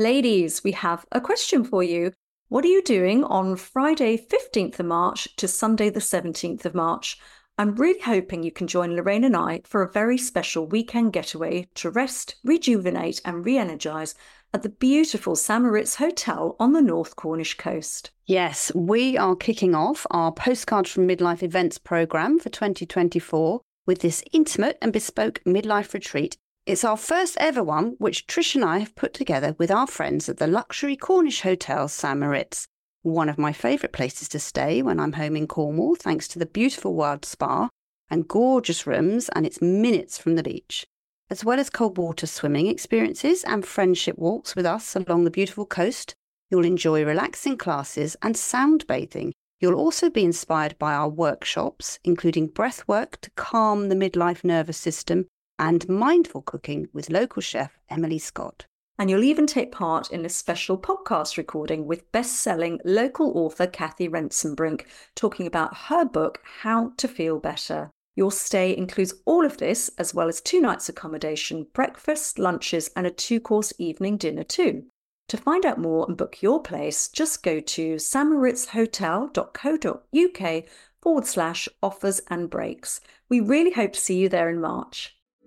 Ladies, we have a question for you. What are you doing on Friday, 15th of March to Sunday, the 17th of March? I'm really hoping you can join Lorraine and I for a very special weekend getaway to rest, rejuvenate, and re energise at the beautiful St Moritz Hotel on the North Cornish coast. Yes, we are kicking off our Postcards from Midlife events programme for 2024 with this intimate and bespoke midlife retreat. It's our first ever one, which Trish and I have put together with our friends at the luxury Cornish Hotel St Moritz one of my favourite places to stay when I'm home in Cornwall, thanks to the beautiful wild spa and gorgeous rooms, and it's minutes from the beach, as well as cold water swimming experiences and friendship walks with us along the beautiful coast. You'll enjoy relaxing classes and sound bathing. You'll also be inspired by our workshops, including breath work to calm the midlife nervous system and mindful cooking with local chef Emily Scott. And you'll even take part in a special podcast recording with best selling local author Cathy Rentzenbrink talking about her book, How to Feel Better. Your stay includes all of this, as well as two nights accommodation, breakfast, lunches, and a two course evening dinner, too. To find out more and book your place, just go to stmoritzhotel.co.uk forward slash offers and breaks. We really hope to see you there in March.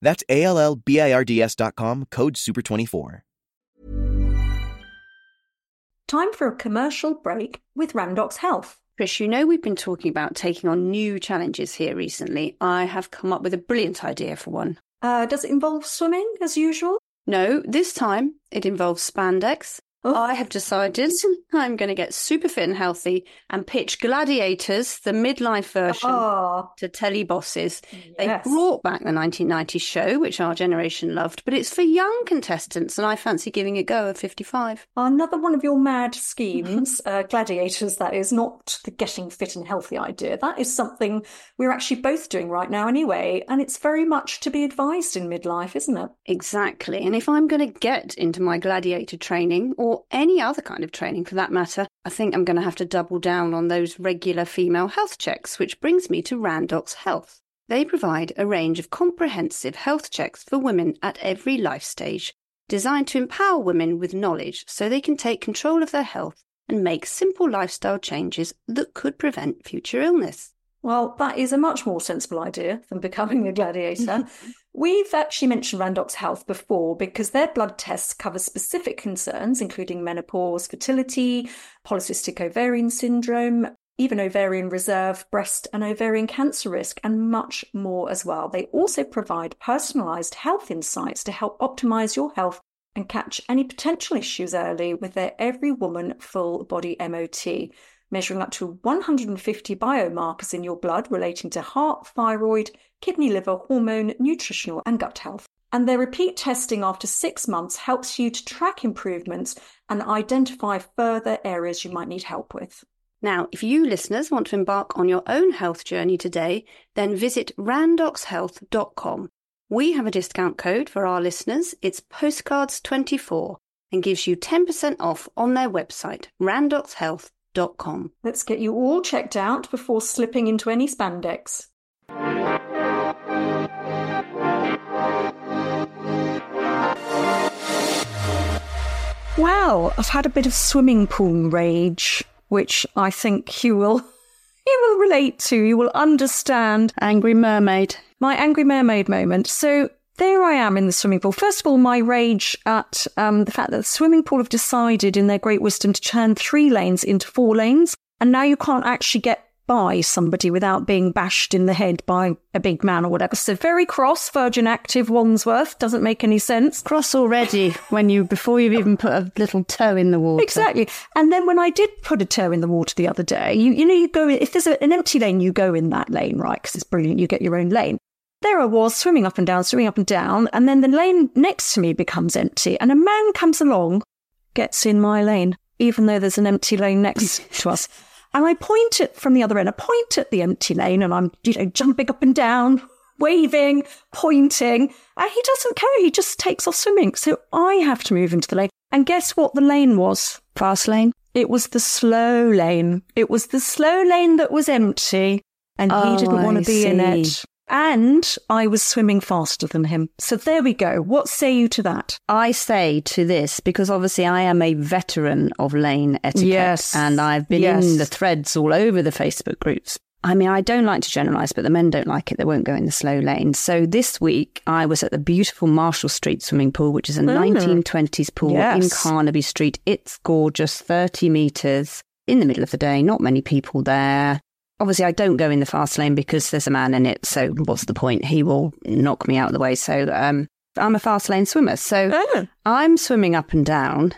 That's A L L B I R D S.com, code SUPER24. Time for a commercial break with Randox Health. Chris, you know we've been talking about taking on new challenges here recently. I have come up with a brilliant idea for one. Uh, does it involve swimming as usual? No, this time it involves spandex. I have decided I'm going to get super fit and healthy and pitch Gladiators, the midlife version, oh. to telly bosses. Yes. They brought back the 1990s show, which our generation loved, but it's for young contestants, and I fancy giving it a go at 55. Another one of your mad schemes, uh, Gladiators, that is not the getting fit and healthy idea. That is something we're actually both doing right now anyway, and it's very much to be advised in midlife, isn't it? Exactly. And if I'm going to get into my gladiator training, or or any other kind of training for that matter, I think I'm going to have to double down on those regular female health checks, which brings me to Randox Health. They provide a range of comprehensive health checks for women at every life stage, designed to empower women with knowledge so they can take control of their health and make simple lifestyle changes that could prevent future illness. Well, that is a much more sensible idea than becoming a gladiator. We've actually mentioned Randox Health before because their blood tests cover specific concerns, including menopause, fertility, polycystic ovarian syndrome, even ovarian reserve, breast and ovarian cancer risk, and much more as well. They also provide personalized health insights to help optimize your health and catch any potential issues early with their Every Woman Full Body MOT measuring up to 150 biomarkers in your blood relating to heart, thyroid, kidney, liver, hormone, nutritional, and gut health. And their repeat testing after six months helps you to track improvements and identify further areas you might need help with. Now, if you listeners want to embark on your own health journey today, then visit randoxhealth.com. We have a discount code for our listeners. It's postcards24 and gives you 10% off on their website, randoxhealth.com Let's get you all checked out before slipping into any spandex. Well, I've had a bit of swimming pool rage, which I think you will you will relate to, you will understand. Angry mermaid. My angry mermaid moment. So there I am in the swimming pool. First of all, my rage at um, the fact that the swimming pool have decided, in their great wisdom, to turn three lanes into four lanes, and now you can't actually get by somebody without being bashed in the head by a big man or whatever. So very cross, Virgin Active, Wandsworth doesn't make any sense. Cross already when you before you've even put a little toe in the water. Exactly. And then when I did put a toe in the water the other day, you you know you go if there's an empty lane, you go in that lane, right? Because it's brilliant. You get your own lane. There I was, swimming up and down, swimming up and down, and then the lane next to me becomes empty, and a man comes along gets in my lane, even though there's an empty lane next to us. And I point it from the other end. I point at the empty lane and I'm, you know, jumping up and down, waving, pointing. And he doesn't care. He just takes off swimming. So I have to move into the lane. And guess what the lane was? Fast lane? It was the slow lane. It was the slow lane that was empty. And Oh, he didn't want to be in it. And I was swimming faster than him. So there we go. What say you to that? I say to this because obviously I am a veteran of lane etiquette Yes. and I've been Yes. in the threads all over the Facebook groups. I mean, I don't like to generalise, but the men don't like it. They won't go in the slow lane. So this week I was at the beautiful Marshall Street swimming pool, which is a mm. 1920s pool in Carnaby Street. It's gorgeous, 30 metres in the middle of the day, not many people there. Obviously, I don't go in the fast lane because there's a man in it. So what's the point? He will knock me out of the way. So um, I'm a fast lane swimmer. So Oh. I'm swimming up and down,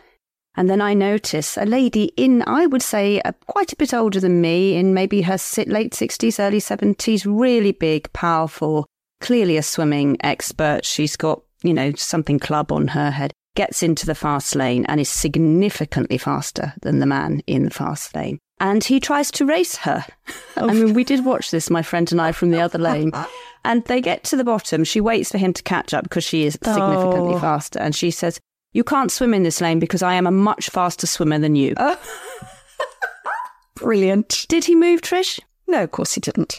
and then I notice a lady in, I would say, uh, quite a bit older than me, in maybe her late 60s, early 70s, really big, powerful, clearly a swimming expert. She's got, you know, something club on her head, gets into the fast lane and is significantly faster than the man in the fast lane. And he tries to race her. Oh. I mean, we did watch this, my friend and I, from the other lane. And they get to the bottom. She waits for him to catch up because she is significantly Oh. faster. And she says, You can't swim in this lane because I am a much faster swimmer than you. Oh. Brilliant. Did he move, Trish? No, of course he didn't.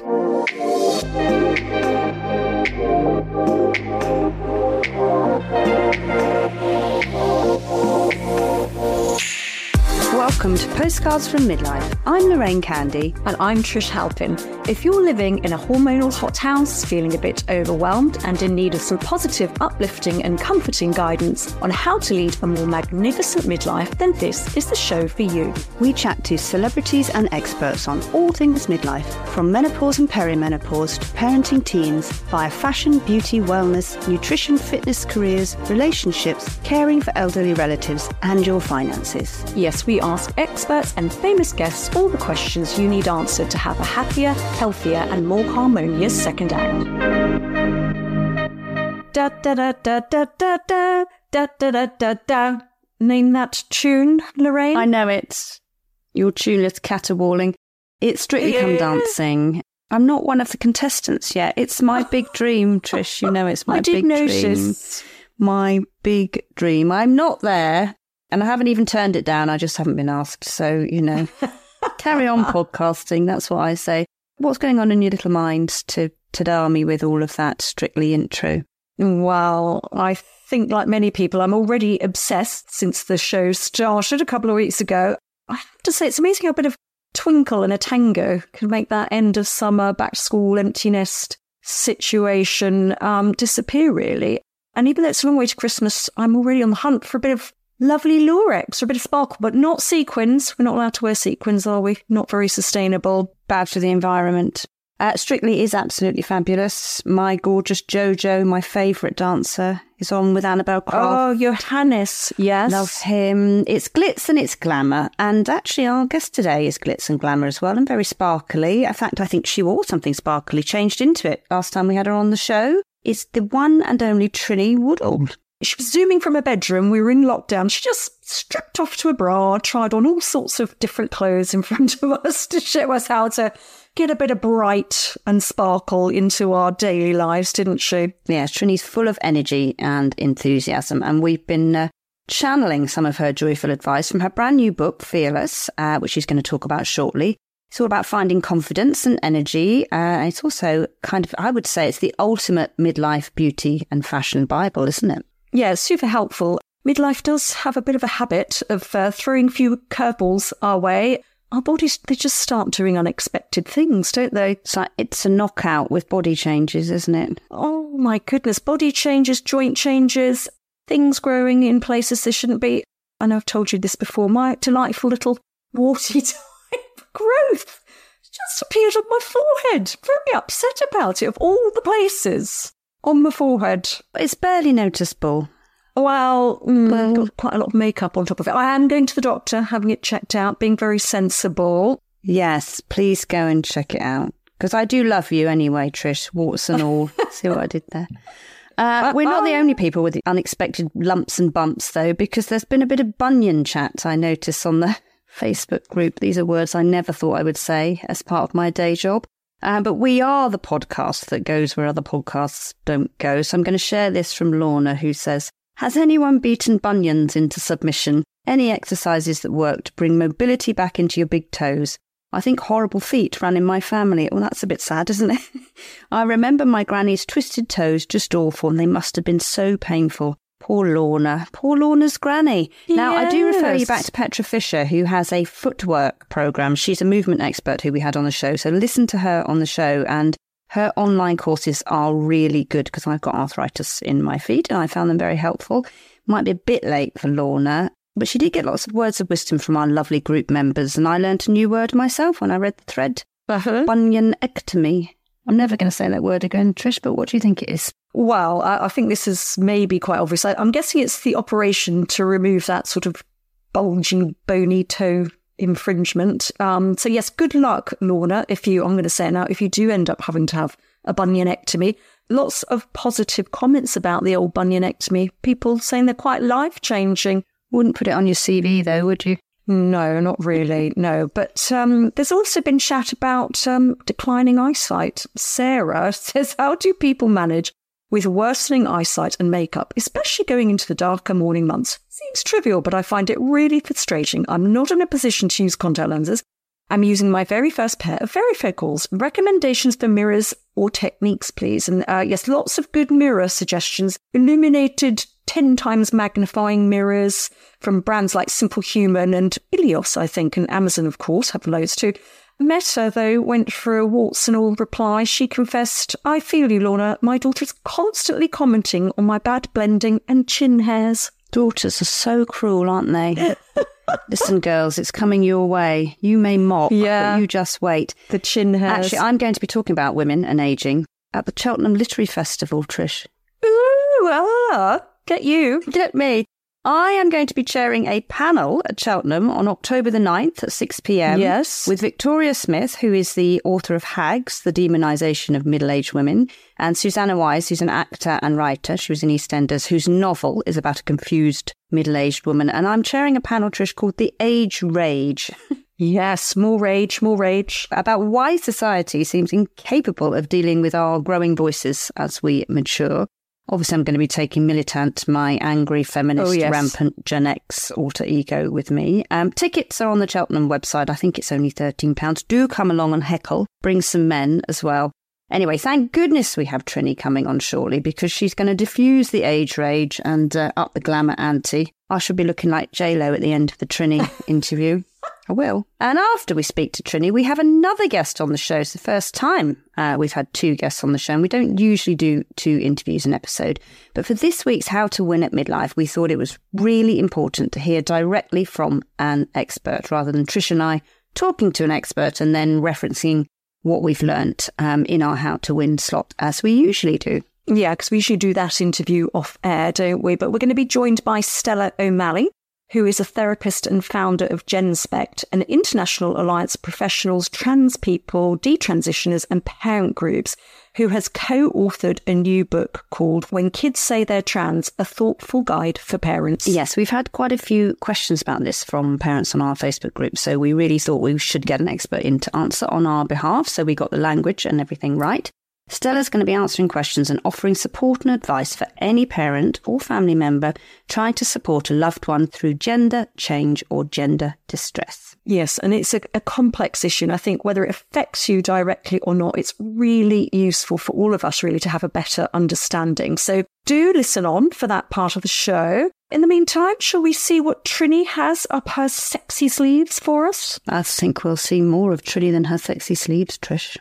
Welcome to Postcards from Midlife. I'm Lorraine Candy. And I'm Trish Halpin. If you're living in a hormonal hothouse, feeling a bit overwhelmed, and in need of some positive, uplifting, and comforting guidance on how to lead a more magnificent midlife, then this is the show for you. We chat to celebrities and experts on all things midlife, from menopause and perimenopause to parenting teens, via fashion, beauty, wellness, nutrition, fitness, careers, relationships, caring for elderly relatives, and your finances. Yes, we ask experts and famous guests all the questions you need answered to have a happier, healthier, and more harmonious second act. Da da da da da da da da da da da da. Name that tune, Lorraine. I know it. your tuneless caterwauling. It's Strictly Come Dancing. I'm not one of the contestants yet. It's my big dream, Trish. You know it's my I big dream. My big dream. I'm not there, and I haven't even turned it down. I just haven't been asked. So you know, carry on podcasting. That's what I say. What's going on in your little mind to to me with all of that strictly intro? Well, I think, like many people, I'm already obsessed since the show started a couple of weeks ago. I have to say, it's amazing how a bit of twinkle and a tango can make that end of summer, back to school, empty nest situation um, disappear, really. And even though it's a long way to Christmas, I'm already on the hunt for a bit of lovely lurex for a bit of sparkle, but not sequins. We're not allowed to wear sequins, are we? Not very sustainable. bad for the environment. Uh, Strictly is absolutely fabulous. My gorgeous Jojo, my favourite dancer, is on with Annabel Croft. Oh, Johannes, yes. Love him. It's glitz and it's glamour. And actually, our guest today is glitz and glamour as well and very sparkly. In fact, I think she wore something sparkly, changed into it last time we had her on the show. It's the one and only Trinny Woodall. She was zooming from her bedroom. We were in lockdown. She just stripped off to a bra, tried on all sorts of different clothes in front of us to show us how to get a bit of bright and sparkle into our daily lives, didn't she? Yes, Trinny's full of energy and enthusiasm, and we've been uh, channeling some of her joyful advice from her brand new book, Fearless, uh, which she's going to talk about shortly. It's all about finding confidence and energy. Uh, it's also kind of, I would say, it's the ultimate midlife beauty and fashion Bible, isn't it? Yeah, super helpful. Midlife does have a bit of a habit of uh, throwing few curveballs our way. Our bodies, they just start doing unexpected things, don't they? It's like it's a knockout with body changes, isn't it? Oh my goodness, body changes, joint changes, things growing in places they shouldn't be. I know I've told you this before. My delightful little warty type growth just appeared on my forehead. Very upset about it, of all the places on my forehead. It's barely noticeable. Well, mm, got quite a lot of makeup on top of it. I am going to the doctor, having it checked out, being very sensible. Yes, please go and check it out. Because I do love you anyway, Trish, warts and all. See what I did there? Uh, we're not the only people with unexpected lumps and bumps, though, because there's been a bit of bunion chat I notice on the Facebook group. These are words I never thought I would say as part of my day job. Uh, but we are the podcast that goes where other podcasts don't go. So I'm going to share this from Lorna, who says, Has anyone beaten bunions into submission? Any exercises that work to bring mobility back into your big toes? I think horrible feet ran in my family. Well, that's a bit sad, isn't it? I remember my granny's twisted toes just awful, and they must have been so painful. Poor Lorna. Poor Lorna's granny. Yes. Now, I do refer you back to Petra Fisher, who has a footwork program. She's a movement expert who we had on the show. So listen to her on the show. And her online courses are really good because I've got arthritis in my feet and I found them very helpful. Might be a bit late for Lorna, but she did get lots of words of wisdom from our lovely group members. And I learnt a new word myself when I read the thread. Uh-huh. Bunionectomy. I'm never going to say that word again, Trish, but what do you think it is? Well, I, I think this is maybe quite obvious. I, I'm guessing it's the operation to remove that sort of bulging, bony toe infringement. Um, so yes, good luck, Lorna. If you, I'm going to say now, if you do end up having to have a bunionectomy, lots of positive comments about the old bunionectomy. People saying they're quite life changing. Wouldn't put it on your CV though, would you? No, not really. No, but um, there's also been chat about um, declining eyesight. Sarah says, "How do people manage with worsening eyesight and makeup, especially going into the darker morning months. Seems trivial, but I find it really frustrating. I'm not in a position to use contact lenses. I'm using my very first pair of varifocals. Recommendations for mirrors or techniques, please. And uh, yes, lots of good mirror suggestions. Illuminated 10 times magnifying mirrors from brands like Simple Human and Ilios, I think, and Amazon, of course, have loads too. Meta, though, went for a warts and all reply. She confessed, I feel you, Lorna. My daughter is constantly commenting on my bad blending and chin hairs. Daughters are so cruel, aren't they? Listen, girls, it's coming your way. You may mock, yeah. but you just wait. The chin hairs. Actually, I'm going to be talking about women and ageing at the Cheltenham Literary Festival, Trish. Ooh, ah, get you. Get me. I am going to be chairing a panel at Cheltenham on October the 9th at 6 pm. Yes. With Victoria Smith, who is the author of Hags, The Demonisation of Middle Aged Women, and Susannah Wise, who's an actor and writer. She was in EastEnders, whose novel is about a confused middle aged woman. And I'm chairing a panel, Trish, called The Age Rage. Yes, more rage, more rage. About why society seems incapable of dealing with our growing voices as we mature. Obviously, I'm going to be taking Militant, my angry feminist, oh, yes. rampant Gen X alter ego with me. Um, tickets are on the Cheltenham website. I think it's only £13. Do come along and heckle. Bring some men as well. Anyway, thank goodness we have Trinny coming on shortly because she's going to diffuse the age rage and uh, up the glamour ante. I shall be looking like J-Lo at the end of the Trinny interview. I will. And after we speak to Trinny, we have another guest on the show. It's the first time uh, we've had two guests on the show, and we don't usually do two interviews an episode. But for this week's How to Win at Midlife, we thought it was really important to hear directly from an expert rather than Trish and I talking to an expert and then referencing what we've learnt um, in our How to Win slot, as we usually do. Yeah, because we usually do that interview off air, don't we? But we're going to be joined by Stella O'Malley, who is a therapist and founder of GenSpect, an international alliance of professionals, trans people, detransitioners, and parent groups, who has co authored a new book called When Kids Say They're Trans A Thoughtful Guide for Parents. Yes, we've had quite a few questions about this from parents on our Facebook group. So we really thought we should get an expert in to answer on our behalf. So we got the language and everything right. Stella's going to be answering questions and offering support and advice for any parent or family member trying to support a loved one through gender change or gender distress. Yes, and it's a, a, complex issue. And I think whether it affects you directly or not, it's really useful for all of us really to have a better understanding. So do listen on for that part of the show. In the meantime, shall we see what Trinny has up her sexy sleeves for us? I think we'll see more of Trinny than her sexy sleeves, Trish.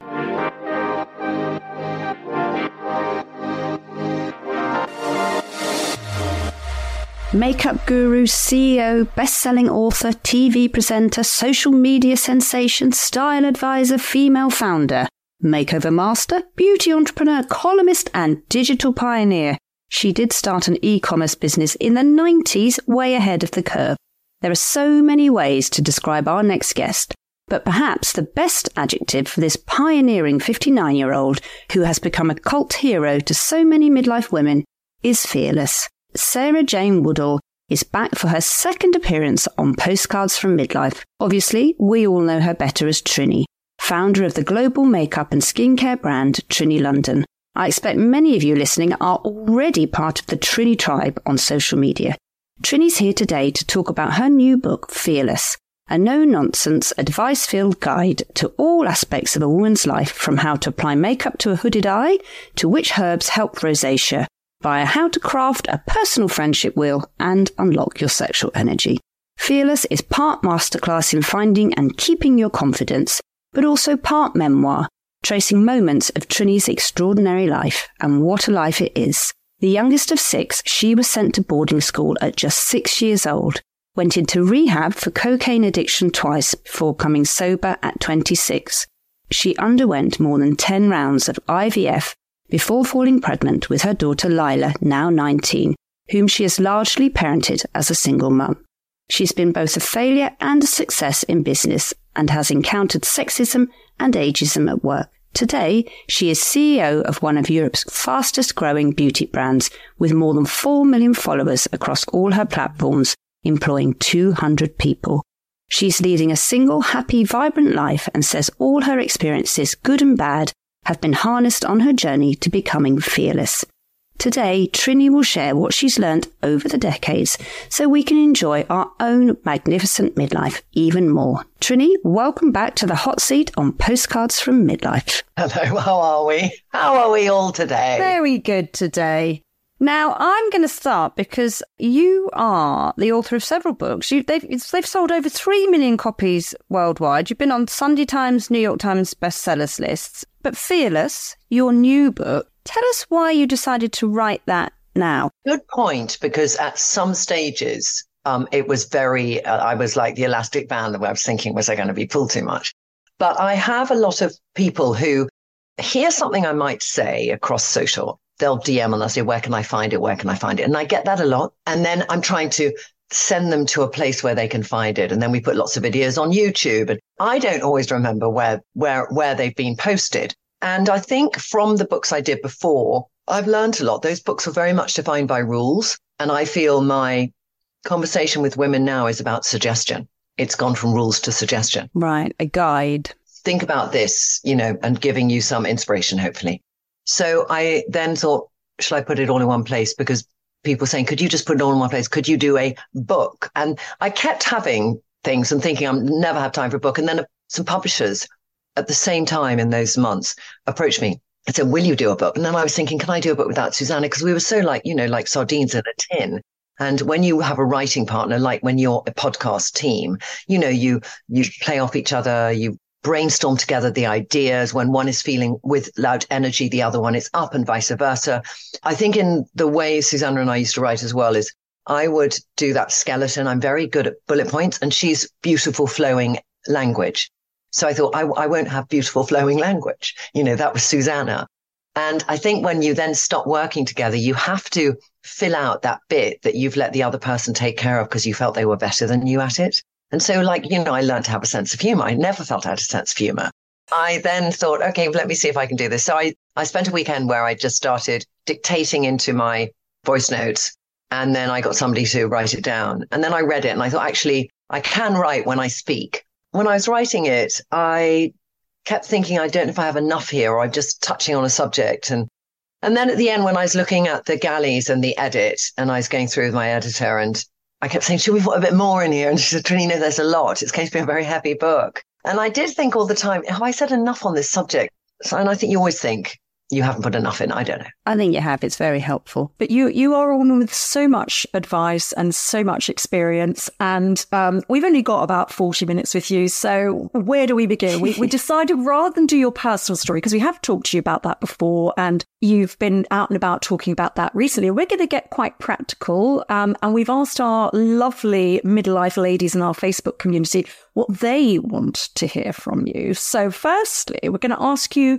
Makeup guru, CEO, best selling author, TV presenter, social media sensation, style advisor, female founder, makeover master, beauty entrepreneur, columnist, and digital pioneer. She did start an e commerce business in the 90s, way ahead of the curve. There are so many ways to describe our next guest, But perhaps the best adjective for this pioneering 59 year old who has become a cult hero to so many midlife women is fearless. Sarah Jane Woodall is back for her second appearance on Postcards from Midlife. Obviously, we all know her better as Trinny, founder of the global makeup and skincare brand Trinny London. I expect many of you listening are already part of the Trinny tribe on social media. Trinny's here today to talk about her new book, Fearless, a no nonsense, advice filled guide to all aspects of a woman's life from how to apply makeup to a hooded eye to which herbs help rosacea via how to craft a personal friendship wheel and unlock your sexual energy. Fearless is part masterclass in finding and keeping your confidence, but also part memoir, tracing moments of Trinny's extraordinary life and what a life it is. The youngest of six, she was sent to boarding school at just six years old, went into rehab for cocaine addiction twice before coming sober at 26. She underwent more than 10 rounds of IVF before falling pregnant with her daughter Lyla, now 19, whom she has largely parented as a single mum. She's been both a failure and a success in business and has encountered sexism and ageism at work. Today, she is CEO of one of Europe's fastest growing beauty brands with more than 4 million followers across all her platforms, employing 200 people. She's leading a single, happy, vibrant life and says all her experiences, good and bad, have been harnessed on her journey to becoming fearless. Today, Trinny will share what she's learned over the decades so we can enjoy our own magnificent midlife even more. Trinny, welcome back to the hot seat on Postcards from Midlife. Hello, how are we? How are we all today? Very good today. Now, I'm going to start because you are the author of several books. You, they've, they've sold over 3 million copies worldwide. You've been on Sunday Times, New York Times bestsellers lists. But Fearless, your new book, Tell us why you decided to write that now. Good point, because at some stages, um, it was very, uh, I was like the elastic band where I was thinking, was I going to be pulled too much? But I have a lot of people who hear something I might say across social. They'll DM and they'll say, where can I find it? Where can I find it? And I get that a lot. And then I'm trying to send them to a place where they can find it. And then we put lots of videos on YouTube. And I don't always remember where, where, where they've been posted. And I think from the books I did before, I've learned a lot. Those books were very much defined by rules. And I feel my conversation with women now is about suggestion. It's gone from rules to suggestion. Right. A guide. Think about this, you know, and giving you some inspiration, hopefully. So I then thought, should I put it all in one place? Because people saying, could you just put it all in one place? Could you do a book? And I kept having things and thinking I'm never have time for a book. And then some publishers at the same time in those months approached me and said, Will you do a book? And then I was thinking, Can I do a book without Susannah? Because we were so like, you know, like sardines in a tin. And when you have a writing partner, like when you're a podcast team, you know, you you play off each other, you brainstorm together the ideas. When one is feeling with loud energy, the other one is up and vice versa. I think in the way Susannah and I used to write as well is I would do that skeleton. I'm very good at bullet points and she's beautiful flowing language. So I thought, I, I won't have beautiful flowing language. You know, that was Susannah. And I think when you then stop working together, you have to fill out that bit that you've let the other person take care of because you felt they were better than you at it. And so, like, you know, I learned to have a sense of humor. I never felt I had a sense of humor. I then thought, okay, let me see if I can do this. So I, I spent a weekend where I just started dictating into my voice notes. And then I got somebody to write it down. And then I read it and I thought, actually, I can write when I speak when I was writing it, I kept thinking, I don't know if I have enough here or I'm just touching on a subject. And, and then at the end, when I was looking at the galleys and the edit and I was going through with my editor and I kept saying, should we put a bit more in here? And she said, Trinny, there's a lot. It's going to be a very heavy book. And I did think all the time, have I said enough on this subject? So, and I think you always think, you haven't put enough in. I don't know. I think you have. It's very helpful. But you you are a woman with so much advice and so much experience, and um, we've only got about forty minutes with you. So where do we begin? we, we decided rather than do your personal story because we have talked to you about that before, and you've been out and about talking about that recently. We're going to get quite practical, um, and we've asked our lovely midlife ladies in our Facebook community what they want to hear from you. So firstly, we're going to ask you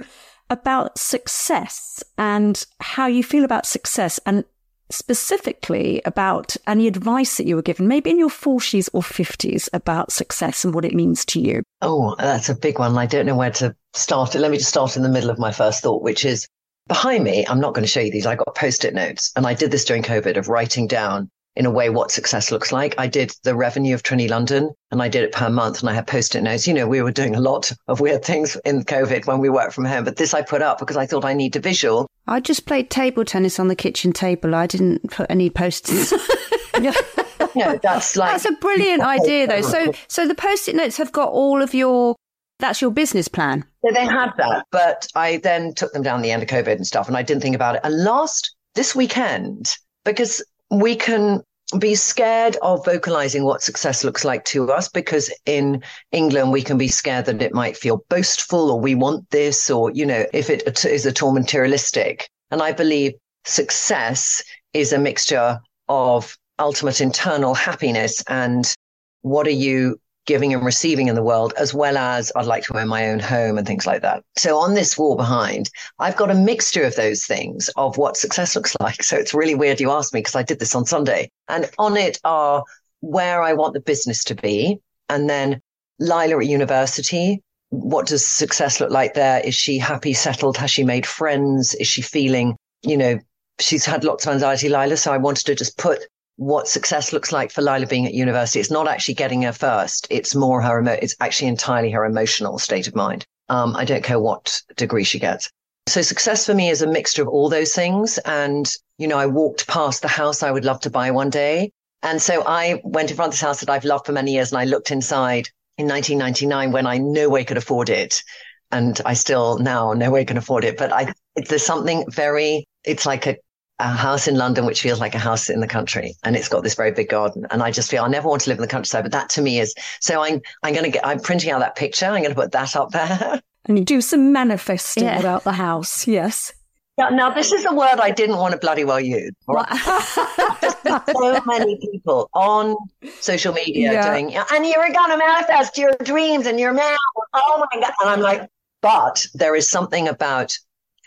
about success and how you feel about success and specifically about any advice that you were given, maybe in your 40s or 50s, about success and what it means to you? Oh, that's a big one. I don't know where to start. Let me just start in the middle of my first thought, which is behind me. I'm not going to show you these. I got post it notes and I did this during COVID of writing down in a way what success looks like. I did the revenue of Trinny London and I did it per month and I had post-it notes. You know, we were doing a lot of weird things in COVID when we worked from home, but this I put up because I thought I need a visual. I just played table tennis on the kitchen table. I didn't put any post-its. yeah, that's like That's a brilliant idea though. So so the post-it notes have got all of your that's your business plan. So they had that, but I then took them down the end of COVID and stuff and I didn't think about it. And last this weekend, because we can be scared of vocalizing what success looks like to us because in England we can be scared that it might feel boastful or we want this or you know if it is at all materialistic. And I believe success is a mixture of ultimate internal happiness and what are you giving and receiving in the world, as well as I'd like to own my own home and things like that. So on this wall behind, I've got a mixture of those things of what success looks like. So it's really weird you asked me because I did this on Sunday. And on it are where I want the business to be. And then Lyla at university. What does success look like there? Is she happy, settled? Has she made friends? Is she feeling, you know, she's had lots of anxiety, Lyla. So I wanted to just put what success looks like for Lyla being at university. It's not actually getting her first. It's more her, emo- it's actually entirely her emotional state of mind. Um, I don't care what degree she gets. So success for me is a mixture of all those things. And, you know, I walked past the house I would love to buy one day. And so I went in front of this house that I've loved for many years and I looked inside in 1999 when I no way could afford it. And I still now no way can afford it. But I, there's something very, it's like a a house in London, which feels like a house in the country. And it's got this very big garden. And I just feel I never want to live in the countryside, but that to me is, so I'm, I'm going to get, I'm printing out that picture. I'm going to put that up there. And you do some manifesting yeah. about the house. Yes. Now, now, this is a word I didn't want to bloody well use. so many people on social media yeah. doing, and you're going to manifest your dreams and your man. Oh my God. And I'm like, but there is something about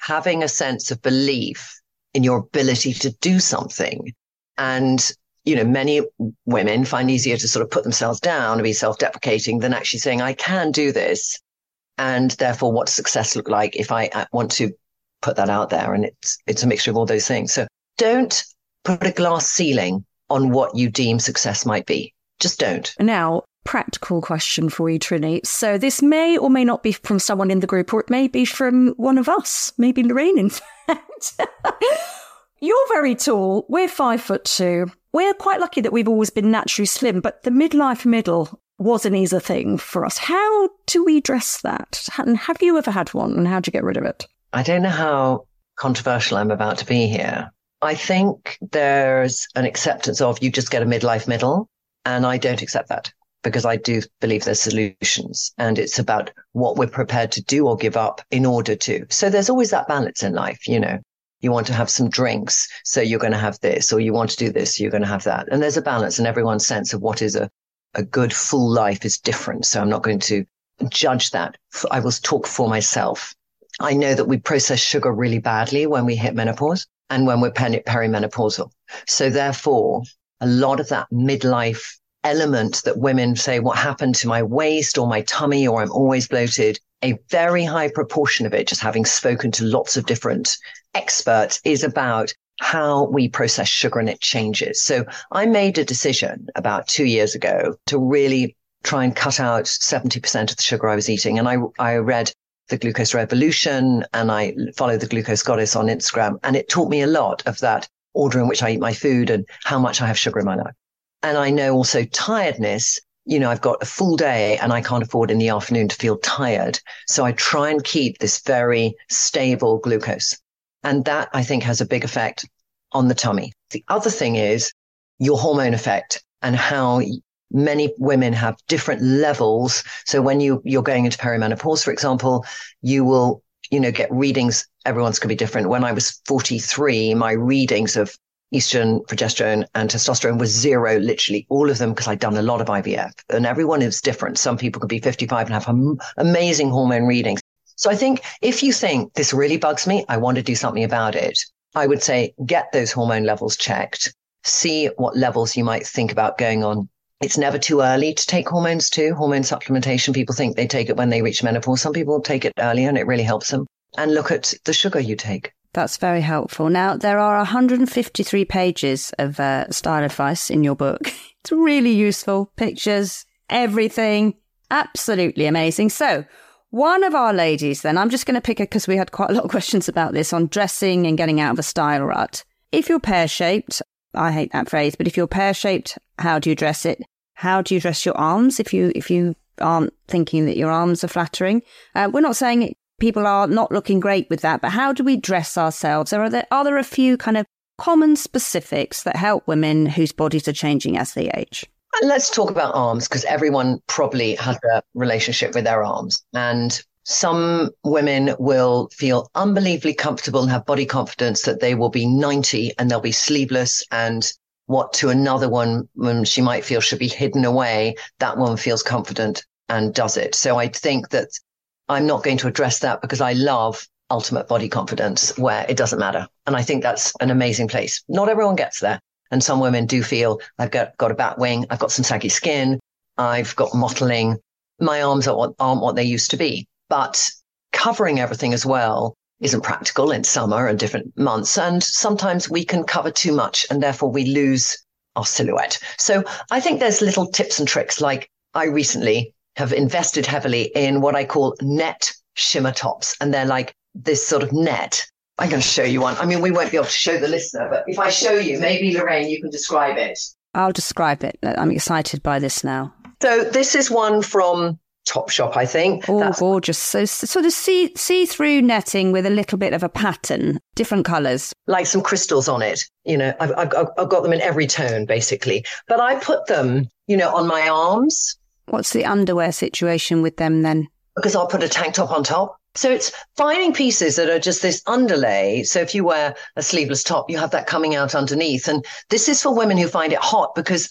having a sense of belief in your ability to do something. And, you know, many women find easier to sort of put themselves down and be self-deprecating than actually saying, I can do this. And therefore, what success look like if I uh, want to put that out there? And it's, it's a mixture of all those things. So don't put a glass ceiling on what you deem success might be. Just don't. Now, practical question for you, Trinny. So this may or may not be from someone in the group, or it may be from one of us, maybe Lorraine, in fact. You're very tall. We're five foot two. We're quite lucky that we've always been naturally slim, but the midlife middle was an easy thing for us. How do we address that? And have you ever had one? And how do you get rid of it? I don't know how controversial I'm about to be here. I think there's an acceptance of you just get a midlife middle, and I don't accept that because I do believe there's solutions and it's about what we're prepared to do or give up in order to. So there's always that balance in life, you know. You want to have some drinks, so you're going to have this, or you want to do this, you're going to have that. And there's a balance and everyone's sense of what is a, a good full life is different. So I'm not going to judge that. I will talk for myself. I know that we process sugar really badly when we hit menopause and when we're perimenopausal. So therefore, a lot of that midlife element that women say, what happened to my waist or my tummy, or I'm always bloated. A very high proportion of it, just having spoken to lots of different experts, is about how we process sugar and it changes. So I made a decision about two years ago to really try and cut out 70% of the sugar I was eating. And I, I read the glucose revolution and I follow the glucose goddess on Instagram. And it taught me a lot of that order in which I eat my food and how much I have sugar in my life. And I know also tiredness. You know, I've got a full day and I can't afford in the afternoon to feel tired. So I try and keep this very stable glucose. And that I think has a big effect on the tummy. The other thing is your hormone effect and how many women have different levels. So when you, you're going into perimenopause, for example, you will, you know, get readings. Everyone's going to be different. When I was 43, my readings of estrogen, progesterone, and testosterone was zero, literally all of them, because I'd done a lot of IVF. And everyone is different. Some people could be 55 and have amazing hormone readings. So I think if you think this really bugs me, I want to do something about it, I would say get those hormone levels checked, see what levels you might think about going on. It's never too early to take hormones too. Hormone supplementation, people think they take it when they reach menopause. Some people take it earlier and it really helps them. And look at the sugar you take. That's very helpful. Now, there are 153 pages of uh, style advice in your book. It's really useful. Pictures, everything. Absolutely amazing. So, one of our ladies, then, I'm just going to pick it because we had quite a lot of questions about this on dressing and getting out of a style rut. If you're pear shaped, I hate that phrase, but if you're pear shaped, how do you dress it? How do you dress your arms if you if you aren't thinking that your arms are flattering? Uh, we're not saying it, people are not looking great with that, but how do we dress ourselves? Are there are there a few kind of common specifics that help women whose bodies are changing as they age? Let's talk about arms because everyone probably has a relationship with their arms. And some women will feel unbelievably comfortable and have body confidence that they will be 90 and they'll be sleeveless and what to another one when she might feel should be hidden away, that one feels confident and does it. So I think that I'm not going to address that because I love ultimate body confidence where it doesn't matter. And I think that's an amazing place. Not everyone gets there. And some women do feel I've got, got a bat wing. I've got some saggy skin. I've got mottling. My arms aren't, aren't what they used to be, but covering everything as well isn't practical in summer and different months. And sometimes we can cover too much and therefore we lose our silhouette. So I think there's little tips and tricks. Like I recently have invested heavily in what I call net shimmer tops. And they're like this sort of net. I'm going to show you one. I mean, we won't be able to show the listener, but if I show you, maybe Lorraine, you can describe it. I'll describe it. I'm excited by this now. So this is one from Topshop, I think. Oh, That's... gorgeous. So sort of see see through netting with a little bit of a pattern, different colours. Like some crystals on it. You know, I've, I've, I've got them in every tone, basically. But I put them, you know, on my arms. What's the underwear situation with them then? Because I'll put a tank top on top. So it's finding pieces that are just this underlay. So if you wear a sleeveless top, you have that coming out underneath. And this is for women who find it hot because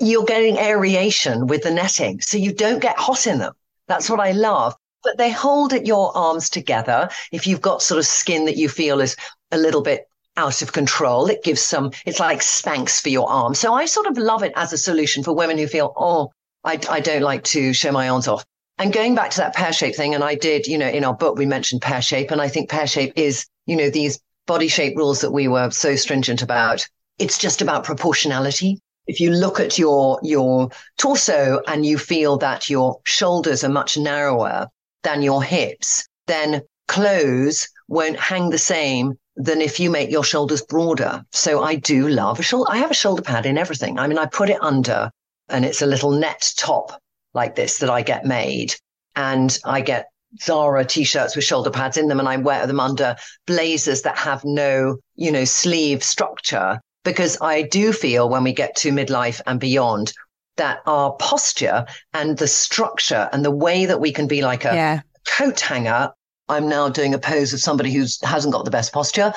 you're getting aeration with the netting. So you don't get hot in them. That's what I love. But they hold at your arms together. If you've got sort of skin that you feel is a little bit out of control, it gives some, it's like Spanx for your arms. So I sort of love it as a solution for women who feel, oh, I, I don't like to show my arms off. And going back to that pear shape thing, and I did, you know, in our book, we mentioned pear shape. And I think pear shape is, you know, these body shape rules that we were so stringent about. It's just about proportionality if you look at your your torso and you feel that your shoulders are much narrower than your hips, then clothes won't hang the same than if you make your shoulders broader. So I do love a shoulder. I have a shoulder pad in everything. I mean, I put it under and it's a little net top like this that I get made. And I get Zara t-shirts with shoulder pads in them and I wear them under blazers that have no, you know, sleeve structure because I do feel when we get to midlife and beyond that our posture and the structure and the way that we can be like a yeah. coat hanger. I'm now doing a pose of somebody who hasn't got the best posture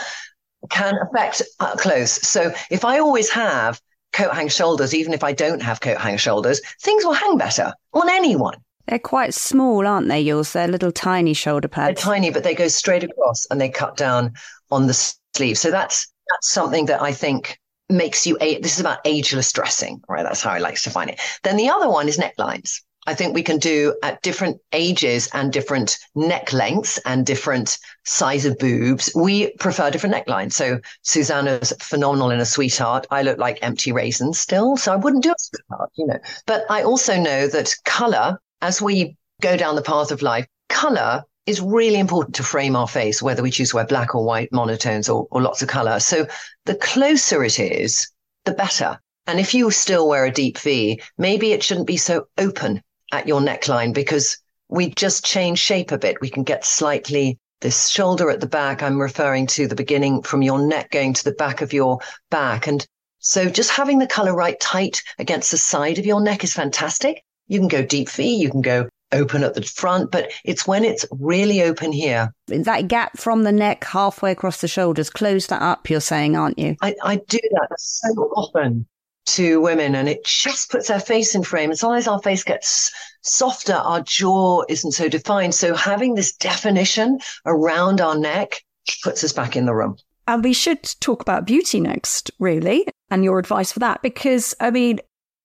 can affect clothes. So if I always have coat hang shoulders, even if I don't have coat hang shoulders, things will hang better on anyone. They're quite small, aren't they, yours? They're little tiny shoulder pads. They're tiny, but they go straight across and they cut down on the sleeve. So that's that's something that I think makes you a this is about ageless dressing right that's how i like to define it then the other one is necklines i think we can do at different ages and different neck lengths and different size of boobs. We prefer different necklines so susannah's phenomenal in a sweetheart. I look like empty raisins still so i wouldn't do a sweetheart you know. But i also know that color as we go down the path of life color is really important to frame our face, whether we choose to wear black or white monotones or, or lots of color. So the closer it is, the better. And if you still wear a deep V, maybe it shouldn't be so open at your neckline because we just change shape a bit. We can get slightly this shoulder at the back. I'm referring to the beginning from your neck going to the back of your back. And so just having the color right tight against the side of your neck is fantastic. You can go deep V, you can go open at the front, but it's when it's really open here. That gap from the neck halfway across the shoulders, close that up, you're saying, aren't you? I, I do that so often to women and it just puts our face in frame. As long as our face gets softer, our jaw isn't so defined. So having this definition around our neck puts us back in the room. And we should talk about beauty next, really, and your advice for that. Because, I mean,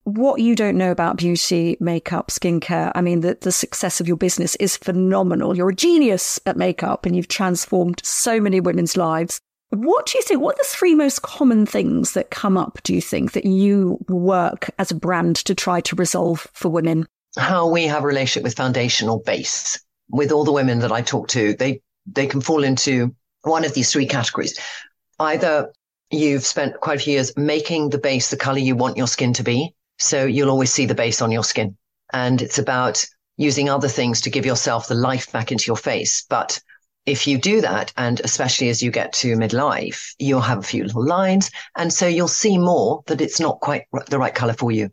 what you don't know about beauty, makeup, skincare, I mean, the, the success of your business is phenomenal. You're a genius at makeup and you've transformed so many women's lives. What do you think? What are the three most common things that come up, do you think, that you work as a brand to try to resolve for women? How we have a relationship with foundational base. With all the women that I talk to, they they can fall into one of these three categories. Either you've spent quite a few years making the base the color you want your skin to be. So you'll always see the base on your skin. And it's about using other things to give yourself the life back into your face. But if you do that, and especially as you get to midlife, you'll have a few little lines. And so you'll see more that it's not quite the right color for you.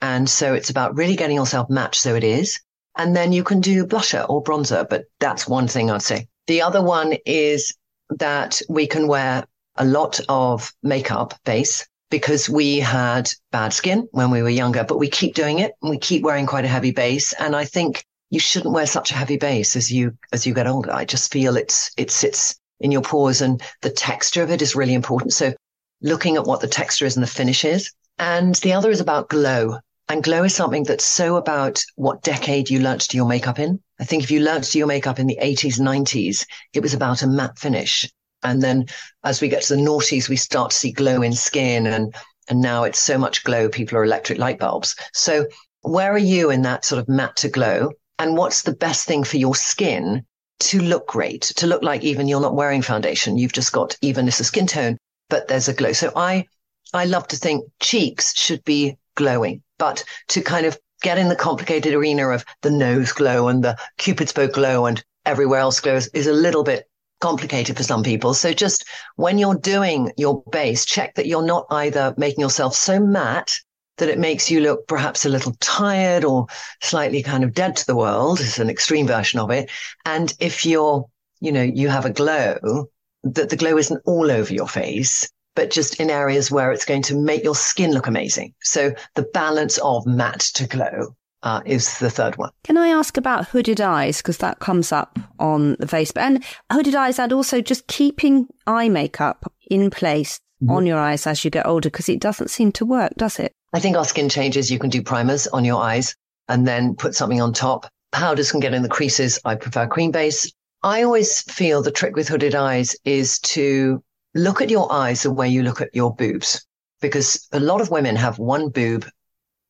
And so it's about really getting yourself matched so it is. And then you can do blusher or bronzer, but that's one thing I'd say. The other one is that we can wear a lot of makeup base because we had bad skin when we were younger, but we keep doing it and we keep wearing quite a heavy base. And I think you shouldn't wear such a heavy base as you, as you get older. I just feel it's, it sits in your pores and the texture of it is really important. So looking at what the texture is and the finish is. And the other is about glow. And glow is something that's so about what decade you learnt your makeup in. I think if you learnt your makeup in the 80s, 90s, it was about a matte finish. And then as we get to the noughties, we start to see glow in skin and, and now it's so much glow, people are electric light bulbs. So where are you in that sort of matte to glow? And what's the best thing for your skin to look great, to look like even you're not wearing foundation. You've just got evenness of skin tone, but there's a glow. So I, I love to think cheeks should be glowing, but to kind of get in the complicated arena of the nose glow and the cupid's bow glow and everywhere else glows is a little bit complicated for some people. So just when you're doing your base, check that you're not either making yourself so matte that it makes you look perhaps a little tired or slightly kind of dead to the world. It's an extreme version of it. And if you're, you know, you have a glow, that the glow isn't all over your face, but just in areas where it's going to make your skin look amazing. So the balance of matte to glow uh, is the third one. Can I ask about hooded eyes? Because that comes up on the face. And hooded eyes and also just keeping eye makeup in place mm-hmm. on your eyes as you get older, because it doesn't seem to work, does it? I think our skin changes. You can do primers on your eyes and then put something on top. Powders can get in the creases. I prefer cream base. I always feel the trick with hooded eyes is to look at your eyes the way you look at your boobs, because a lot of women have one boob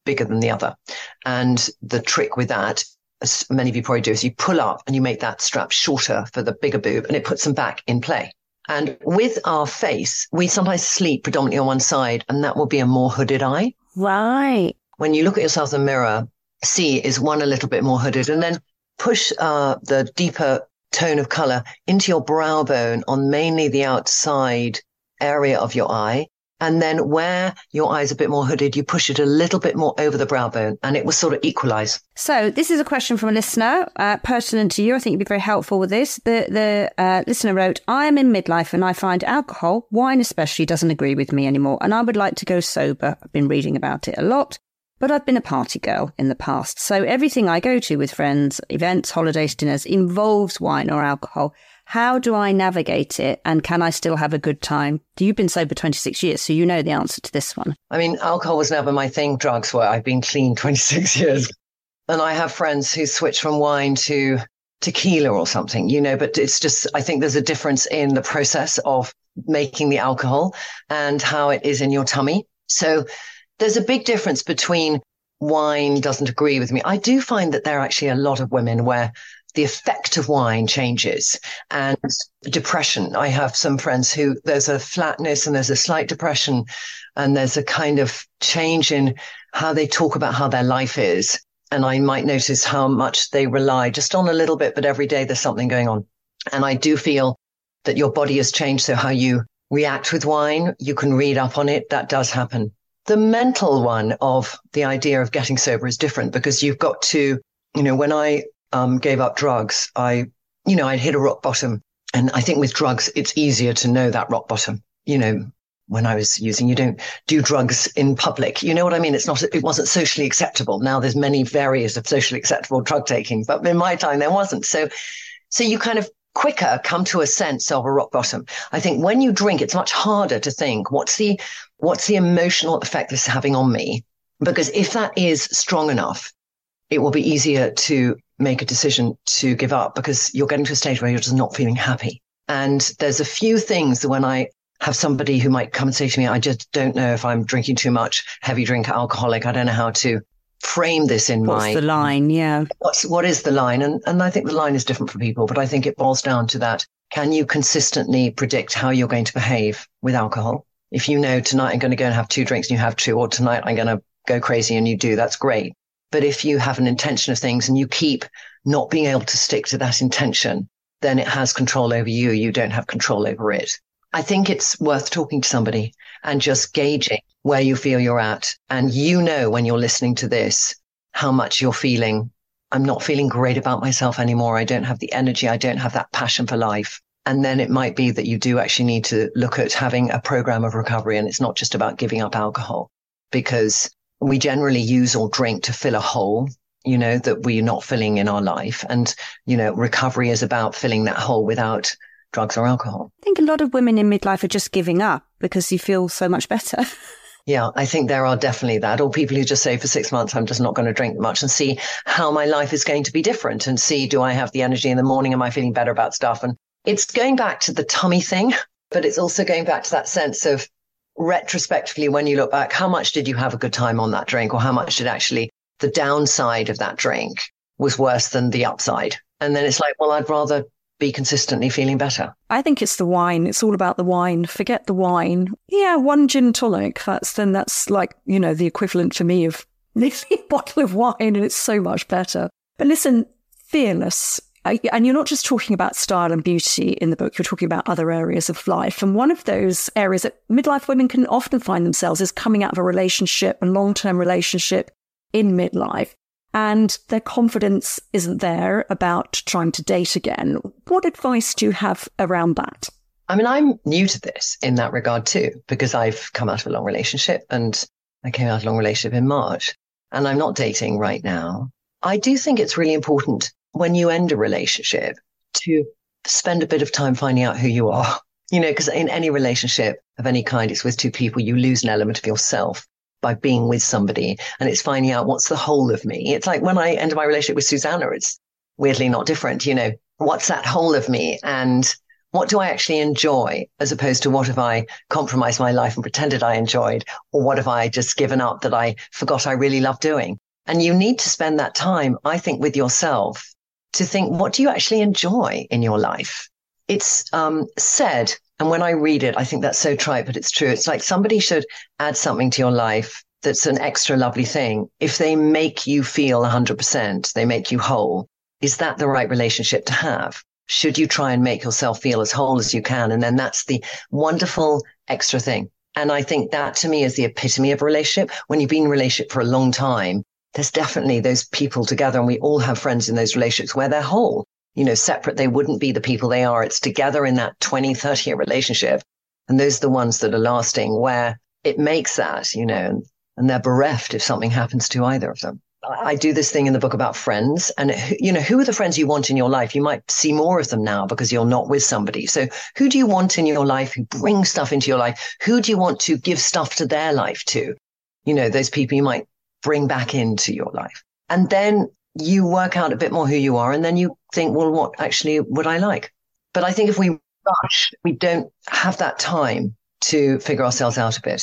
bigger than the other. And the trick with that, as many of you probably do, is you pull up and you make that strap shorter for the bigger boob and it puts them back in play. And with our face, we sometimes sleep predominantly on one side and that will be a more hooded eye. Right. When you look at yourself in the mirror, see is one a little bit more hooded and then push uh, the deeper tone of color into your brow bone on mainly the outside area of your eye and then where your eyes are a bit more hooded, you push it a little bit more over the brow bone and it will sort of equalize. So this is a question from a listener, uh, pertinent to you. I think you'd be very helpful with this. The, the uh, listener wrote, I am in midlife and I find alcohol, wine especially, doesn't agree with me anymore. And I would like to go sober. I've been reading about it a lot. But I've been a party girl in the past. So everything I go to with friends, events, holidays, dinners involves wine or alcohol. How do I navigate it and can I still have a good time? You've been sober 26 years, so you know the answer to this one. I mean, alcohol was never my thing. Drugs were. I've been clean 26 years. And I have friends who switch from wine to tequila or something, you know, but it's just, I think there's a difference in the process of making the alcohol and how it is in your tummy. So there's a big difference between wine doesn't agree with me. I do find that there are actually a lot of women where the effect of wine changes and depression. I have some friends who there's a flatness and there's a slight depression and there's a kind of change in how they talk about how their life is. And I might notice how much they rely just on a little bit, but every day there's something going on. And I do feel that your body has changed. So how you react with wine, you can read up on it. That does happen. The mental one of the idea of getting sober is different because you've got to, you know, when I um, gave up drugs, I, you know, I'd hit a rock bottom. And I think with drugs, it's easier to know that rock bottom. You know, when I was using, you don't do drugs in public. You know what I mean? It's not, it wasn't socially acceptable. Now there's many various of socially acceptable drug taking, but in my time there wasn't. So, so you kind of quicker come to a sense of a rock bottom. I think when you drink, it's much harder to think what's the, what's the emotional effect this is having on me? Because if that is strong enough, it will be easier to make a decision to give up because you're getting to a stage where you're just not feeling happy. And there's a few things that when I have somebody who might come and say to me, I just don't know if I'm drinking too much, heavy drink, alcoholic. I don't know how to frame this in what's my the line? Yeah. What's what is the line? And and i think the line is different for people but i think it boils down to that. Can you consistently predict how you're going to behave with alcohol? If you know tonight i'm going to go and have two drinks and you have two or tonight i'm going to go crazy and you do that's great but if you have an intention of things and you keep not being able to stick to that intention then it has control over you you don't have control over it i think it's worth talking to somebody and just gauging where you feel you're at. And you know, when you're listening to this, how much you're feeling. I'm not feeling great about myself anymore. I don't have the energy. I don't have that passion for life. And then it might be that you do actually need to look at having a program of recovery. And it's not just about giving up alcohol because we generally use or drink to fill a hole, you know, that we're not filling in our life. And, you know, recovery is about filling that hole without drugs or alcohol. I think a lot of women in midlife are just giving up because you feel so much better. Yeah, I think there are definitely that, or people who just say for six months, I'm just not going to drink much and see how my life is going to be different and see, do I have the energy in the morning? Am I feeling better about stuff? And it's going back to the tummy thing, but it's also going back to that sense of retrospectively, when you look back, how much did you have a good time on that drink or how much did actually the downside of that drink was worse than the upside? And then it's like, well, I'd rather be consistently feeling better? I think it's the wine. It's all about the wine. Forget the wine. Yeah, one gin tonic. That's then that's like, you know, the equivalent for me of this bottle of wine and it's so much better. But listen, fearless. Uh, and you're not just talking about style and beauty in the book, you're talking about other areas of life. And one of those areas that midlife women can often find themselves is coming out of a relationship, a long term relationship in midlife and their confidence isn't there about trying to date again. What advice do you have around that? I mean, I'm new to this in that regard too, because I've come out of a long relationship and I came out of a long relationship in March and I'm not dating right now. I do think it's really important when you end a relationship to spend a bit of time finding out who you are. You know, because in any relationship of any kind, it's with two people, you lose an element of yourself by being with somebody and it's finding out what's the whole of me. It's like when I ended my relationship with Susannah, it's weirdly not different. You know, what's that whole of me and what do I actually enjoy as opposed to what have I compromised my life and pretended I enjoyed or what have I just given up that I forgot I really love doing? And you need to spend that time, I think, with yourself to think, what do you actually enjoy in your life? It's um, said and when I read it, I think that's so trite, but it's true. It's like somebody should add something to your life that's an extra lovely thing. If they make you feel 100%, they make you whole. Is that the right relationship to have? Should you try and make yourself feel as whole as you can? And then that's the wonderful extra thing. And I think that to me is the epitome of a relationship. When you've been in a relationship for a long time, there's definitely those people together and we all have friends in those relationships where they're whole you know, separate, they wouldn't be the people they are. It's together in that 20, 30 year relationship. And those are the ones that are lasting where it makes that, you know, and, and they're bereft if something happens to either of them. I do this thing in the book about friends and, you know, who are the friends you want in your life? You might see more of them now because you're not with somebody. So who do you want in your life who brings stuff into your life? Who do you want to give stuff to their life to? You know, those people you might bring back into your life. And then you work out a bit more who you are and then you think, well, what actually would I like? But I think if we rush, we don't have that time to figure ourselves out a bit.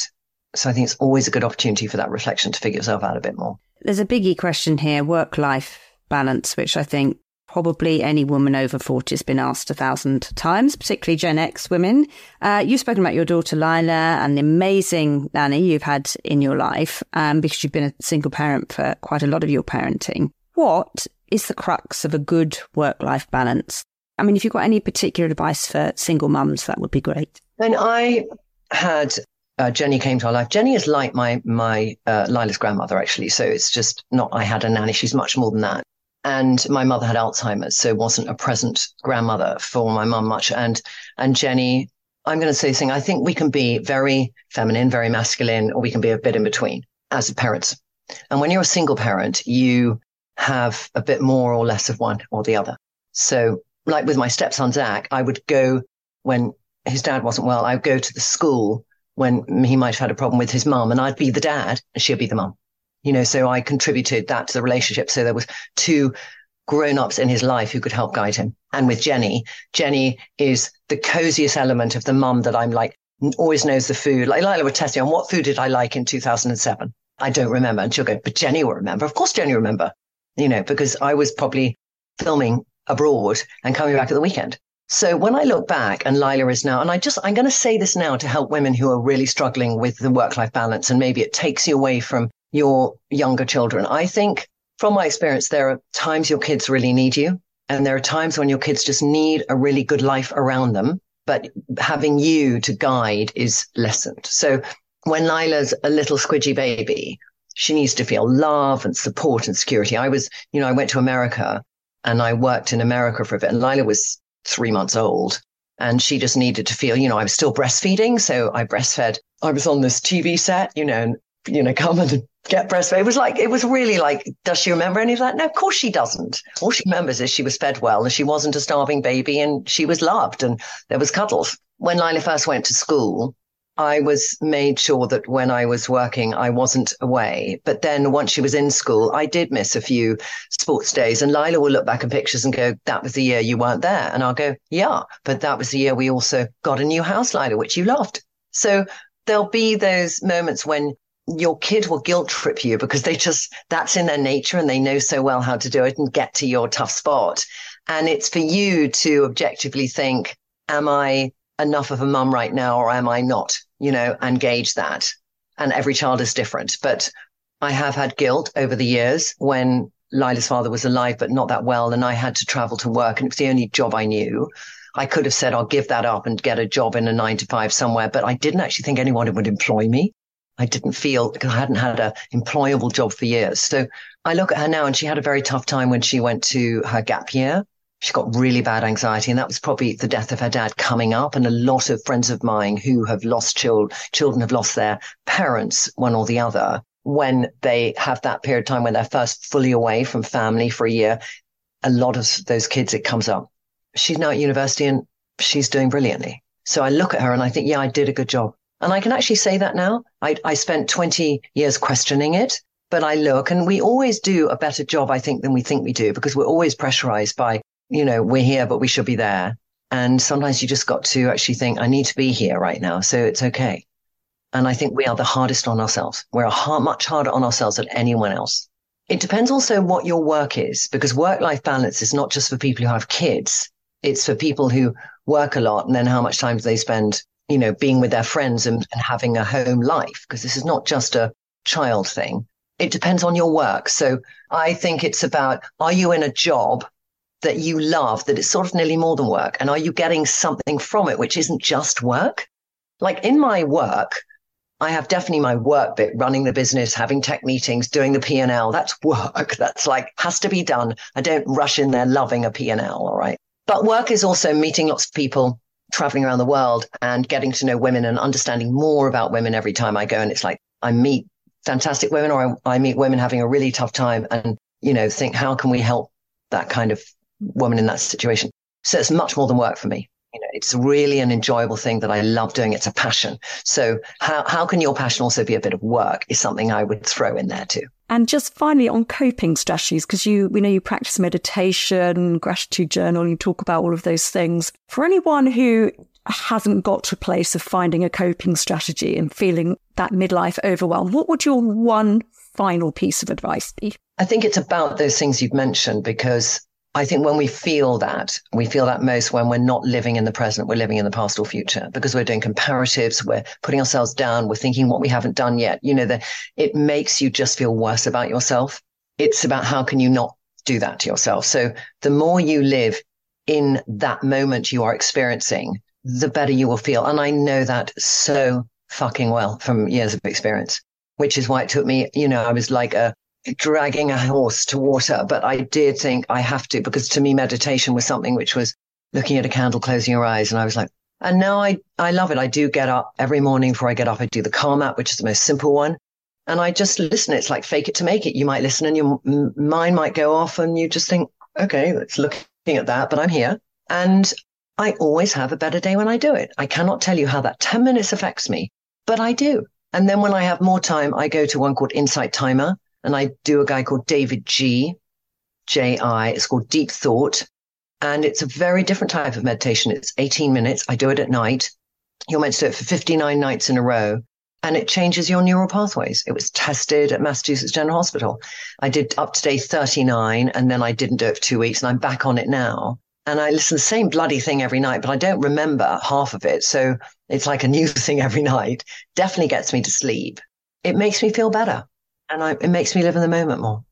So I think it's always a good opportunity for that reflection to figure yourself out a bit more. There's a biggie question here work life balance, which I think probably any woman over 40 has been asked a thousand times, particularly Gen X women. Uh, you've spoken about your daughter Lyla and the amazing nanny you've had in your life um, because you've been a single parent for quite a lot of your parenting. What is the crux of a good work life balance? I mean, if you've got any particular advice for single mums, that would be great. When I had uh, Jenny came to our life. Jenny is like my my uh, Lyla's grandmother, actually. So it's just not I had a nanny. She's much more than that. And my mother had Alzheimer's, so wasn't a present grandmother for my mum much. And and Jenny, I'm going to say this thing. I think we can be very feminine, very masculine, or we can be a bit in between as parents. And when you're a single parent, you have a bit more or less of one or the other. So like with my stepson, Zach, I would go when his dad wasn't well. I would go to the school when he might have had a problem with his mum and I'd be the dad and she'd be the mum. You know, so I contributed that to the relationship. So there was two grown-ups in his life who could help guide him. And with Jenny, Jenny is the coziest element of the mum that I'm like, always knows the food. Like Lyla would test me on what food did I like in 2007? I don't remember. And she'll go, but Jenny will remember. Of course, Jenny will remember, you know, because I was probably filming abroad and coming back at the weekend. So when I look back and Lyla is now, and I just, I'm going to say this now to help women who are really struggling with the work life balance and maybe it takes you away from your younger children. I think from my experience, there are times your kids really need you. And there are times when your kids just need a really good life around them. But having you to guide is lessened. So when Lyla's a little squidgy baby, she needs to feel love and support and security. I was, you know, I went to America and I worked in America for a bit and Lyla was three months old and she just needed to feel, you know, I was still breastfeeding. So I breastfed. I was on this TV set, you know, and, you know, come and get breastfed. It was like, it was really like, does she remember any of that? No, of course she doesn't. All she remembers is she was fed well and she wasn't a starving baby and she was loved and there was cuddles. When Lyla first went to school, I was made sure that when I was working, I wasn't away. But then once she was in school, I did miss a few sports days. And Lyla will look back at pictures and go, that was the year you weren't there. And I'll go, yeah, but that was the year we also got a new house, Lyla, which you loved. So there'll be those moments when your kid will guilt trip you because they just, that's in their nature and they know so well how to do it and get to your tough spot. And it's for you to objectively think, am I enough of a mum right now or am I not? You know, and gauge that. And every child is different. But I have had guilt over the years when Lyla's father was alive, but not that well. And I had to travel to work and it was the only job I knew. I could have said, I'll give that up and get a job in a nine to five somewhere, but I didn't actually think anyone would employ me. I didn't feel because I hadn't had a employable job for years. So I look at her now and she had a very tough time when she went to her gap year she got really bad anxiety. And that was probably the death of her dad coming up. And a lot of friends of mine who have lost children, children have lost their parents, one or the other, when they have that period of time when they're first fully away from family for a year. A lot of those kids, it comes up. She's now at university and she's doing brilliantly. So I look at her and I think, yeah, I did a good job. And I can actually say that now. I, I spent 20 years questioning it, but I look and we always do a better job, I think, than we think we do because we're always pressurized by you know, we're here, but we should be there. And sometimes you just got to actually think, I need to be here right now. So it's okay. And I think we are the hardest on ourselves. We're hard, much harder on ourselves than anyone else. It depends also what your work is, because work life balance is not just for people who have kids. It's for people who work a lot and then how much time do they spend, you know, being with their friends and, and having a home life? Because this is not just a child thing. It depends on your work. So I think it's about, are you in a job that you love that it's sort of nearly more than work? And are you getting something from it, which isn't just work? Like in my work, I have definitely my work bit, running the business, having tech meetings, doing the P&L. That's work. That's like has to be done. I don't rush in there loving a P&L. All right. But work is also meeting lots of people, traveling around the world and getting to know women and understanding more about women every time I go. And it's like I meet fantastic women or I, I meet women having a really tough time and, you know, think, how can we help that kind of woman in that situation. So it's much more than work for me. You know, it's really an enjoyable thing that I love doing. It's a passion. So how, how can your passion also be a bit of work is something I would throw in there too. And just finally on coping strategies, because you, we know you practice meditation, gratitude journal, you talk about all of those things. For anyone who hasn't got to a place of finding a coping strategy and feeling that midlife overwhelm, what would your one final piece of advice be? I think it's about those things you've mentioned because I think when we feel that, we feel that most when we're not living in the present, we're living in the past or future because we're doing comparatives, we're putting ourselves down, we're thinking what we haven't done yet. You know, that it makes you just feel worse about yourself. It's about how can you not do that to yourself? So the more you live in that moment you are experiencing, the better you will feel. And I know that so fucking well from years of experience, which is why it took me, you know, I was like a dragging a horse to water, but I did think I have to because to me, meditation was something which was looking at a candle, closing your eyes. And I was like, and now I, I love it. I do get up every morning before I get up. I do the calm app, which is the most simple one. And I just listen. It's like fake it to make it. You might listen and your mind might go off and you just think, okay, let's looking at that, but I'm here. And I always have a better day when I do it. I cannot tell you how that 10 minutes affects me, but I do. And then when I have more time, I go to one called Insight Timer and I do a guy called David G. J.I. It's called Deep Thought. And it's a very different type of meditation. It's 18 minutes. I do it at night. You're meant to do it for 59 nights in a row and it changes your neural pathways. It was tested at Massachusetts General Hospital. I did up to day 39 and then I didn't do it for two weeks and I'm back on it now. And I listen to the same bloody thing every night, but I don't remember half of it. So it's like a new thing every night. Definitely gets me to sleep. It makes me feel better and I, it makes me live in the moment more.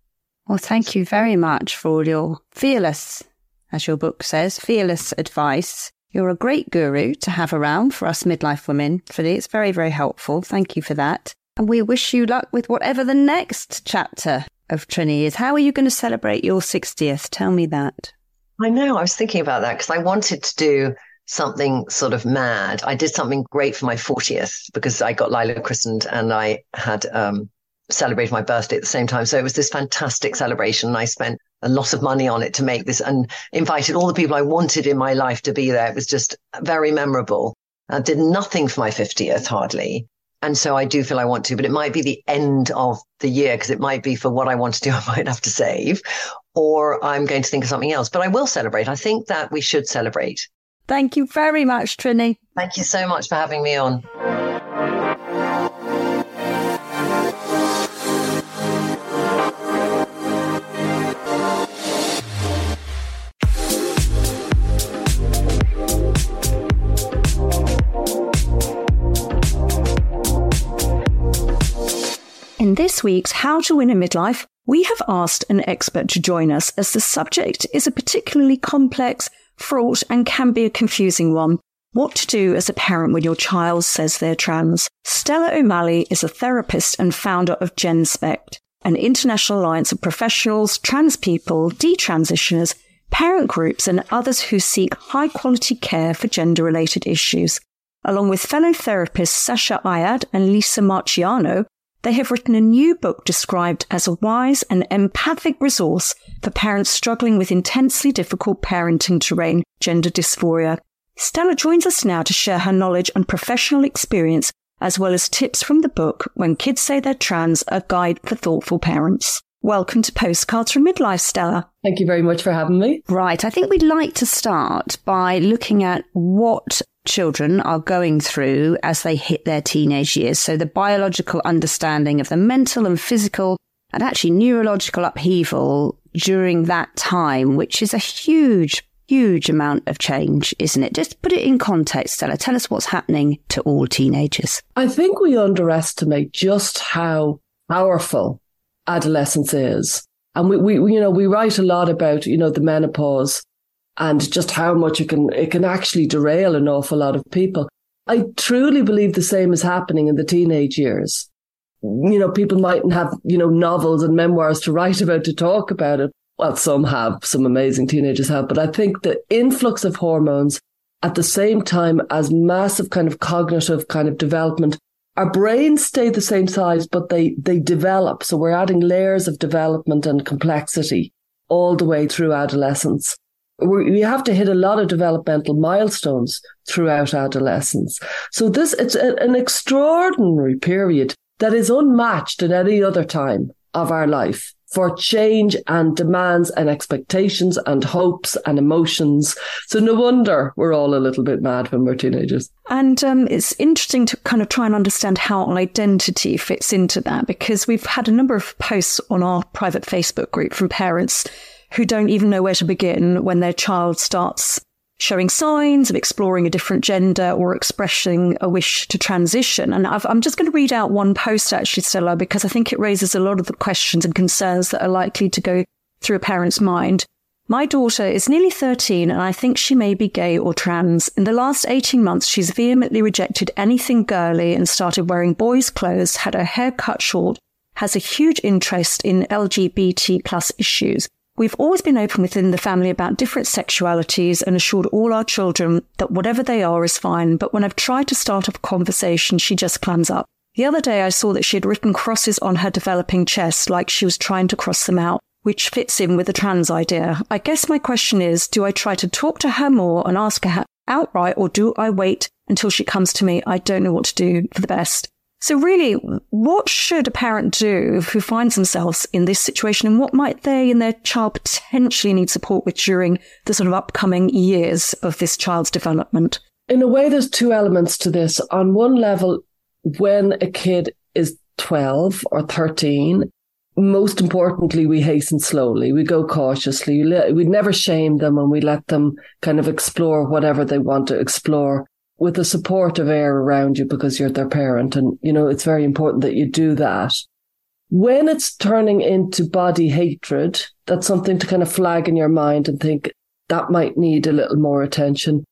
Well, thank you very much for all your fearless, as your book says, fearless advice. You're a great guru to have around for us midlife women. Philly, it's very, very helpful. Thank you for that. And we wish you luck with whatever the next chapter of Trinny is. How are you going to celebrate your 60th? Tell me that. I know. I was thinking about that because I wanted to do something sort of mad. I did something great for my 40th because I got Lyla christened and I had um, celebrated my birthday at the same time. So it was this fantastic celebration. And I spent a lot of money on it to make this and invited all the people I wanted in my life to be there. It was just very memorable. I did nothing for my 50th hardly. And so I do feel I want to, but it might be the end of the year because it might be for what I want to do. I might have to save or I'm going to think of something else, but I will celebrate. I think that we should celebrate. Thank you very much, Trinny. Thank you so much for having me on. This week's How to Win a Midlife, we have asked an expert to join us as the subject is a particularly complex, fraught, and can be a confusing one. What to do as a parent when your child says they're trans. Stella O'Malley is a therapist and founder of GenSpect, an international alliance of professionals, trans people, detransitioners, parent groups, and others who seek high quality care for gender related issues. Along with fellow therapists Sasha Ayad and Lisa Marchiano, they have written a new book described as a wise and empathic resource for parents struggling with intensely difficult parenting terrain, gender dysphoria. Stella joins us now to share her knowledge and professional experience, as well as tips from the book When Kids Say They're Trans, a guide for thoughtful parents. Welcome to Postcards from Midlife, Stella. Thank you very much for having me. Right. I think we'd like to start by looking at what children are going through as they hit their teenage years. So the biological understanding of the mental and physical and actually neurological upheaval during that time, which is a huge, huge amount of change, isn't it? Just put it in context, Stella. Tell us what's happening to all teenagers. I think we underestimate just how powerful adolescence is. And we, we, you know, we write a lot about, you know, the menopause and just how much it can it can actually derail an awful lot of people. I truly believe the same is happening in the teenage years. You know, people mightn't have, you know, novels and memoirs to write about to talk about it. Well, some have, some amazing teenagers have, but I think the influx of hormones at the same time as massive kind of cognitive kind of development, our brains stay the same size, but they, they develop. So we're adding layers of development and complexity all the way through adolescence we have to hit a lot of developmental milestones throughout adolescence. So this, it's a, an extraordinary period that is unmatched at any other time of our life for change and demands and expectations and hopes and emotions. So no wonder we're all a little bit mad when we're teenagers. And um, it's interesting to kind of try and understand how identity fits into that because we've had a number of posts on our private Facebook group from parents who don't even know where to begin when their child starts showing signs of exploring a different gender or expressing a wish to transition. And i am just going to read out one post actually, Stella, because I think it raises a lot of the questions and concerns that are likely to go through a parent's mind. My daughter is nearly 13 and I think she may be gay or trans. In the last 18 months, she's vehemently rejected anything girly and started wearing boys' clothes, had her hair cut short, has a huge interest in LGBT plus issues. We've always been open within the family about different sexualities and assured all our children that whatever they are is fine. But when I've tried to start up a conversation, she just clams up. The other day I saw that she had written crosses on her developing chest like she was trying to cross them out. which fits in with the trans idea. I guess my question is do I try to talk to her more and ask her outright, or do I wait until she comes to me? I don't know what to do for the best. So, really, what should a parent do who finds themselves in this situation, and what might they and their child potentially need support with during the sort of upcoming years of this child's development? In a way, there's two elements to this. On one level, when a kid is 12 or 13, most importantly, we hasten slowly. We go cautiously. We never shame them and we let them kind of explore whatever they want to explore with the support of air around you because you're their parent. And, you know, it's very important that you do that. When it's turning into body hatred, that's something to kind of flag in your mind and think that might need a little more attention.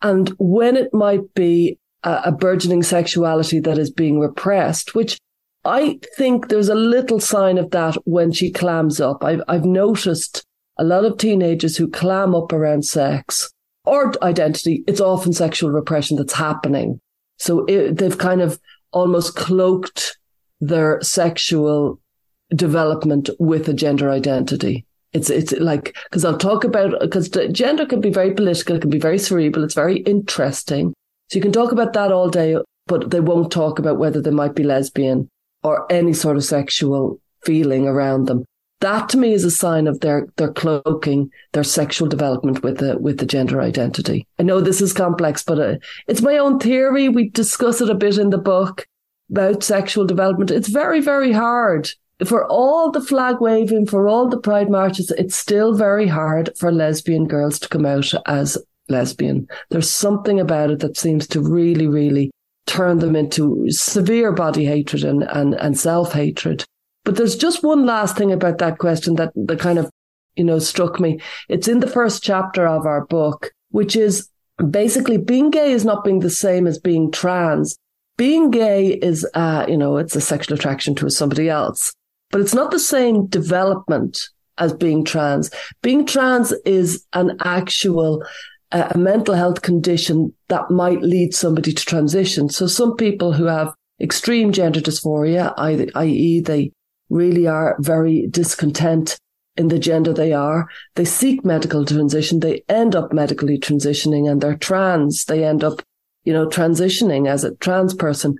And when it might be a, a burgeoning sexuality that is being repressed, which I think there's a little sign of that when she clams up. I've, I've noticed a lot of teenagers who clam up around sex or identity, it's often sexual repression that's happening. So it, they've kind of almost cloaked their sexual development with a gender identity. It's it's like because I'll talk about because gender can be very political, it can be very cerebral, it's very interesting. So you can talk about that all day, but they won't talk about whether they might be lesbian or any sort of sexual feeling around them that to me is a sign of their their cloaking their sexual development with the with the gender identity. I know this is complex, but uh, it's my own theory. We discuss it a bit in the book about sexual development. It's very very hard for all the flag waving, for all the pride marches. It's still very hard for lesbian girls to come out as lesbian. There's something about it that seems to really really turn them into severe body hatred and and, and self hatred. But there's just one last thing about that question that, that kind of, you know, struck me. It's in the first chapter of our book, which is basically being gay is not being the same as being trans. Being gay is, uh, you know, it's a sexual attraction to somebody else, but it's not the same development as being trans. Being trans is an actual uh, a mental health condition that might lead somebody to transition. So some people who have extreme gender dysphoria, i.e., they really are very discontent in the gender they are. They seek medical transition. They end up medically transitioning and they're trans. They end up, you know, transitioning as a trans person.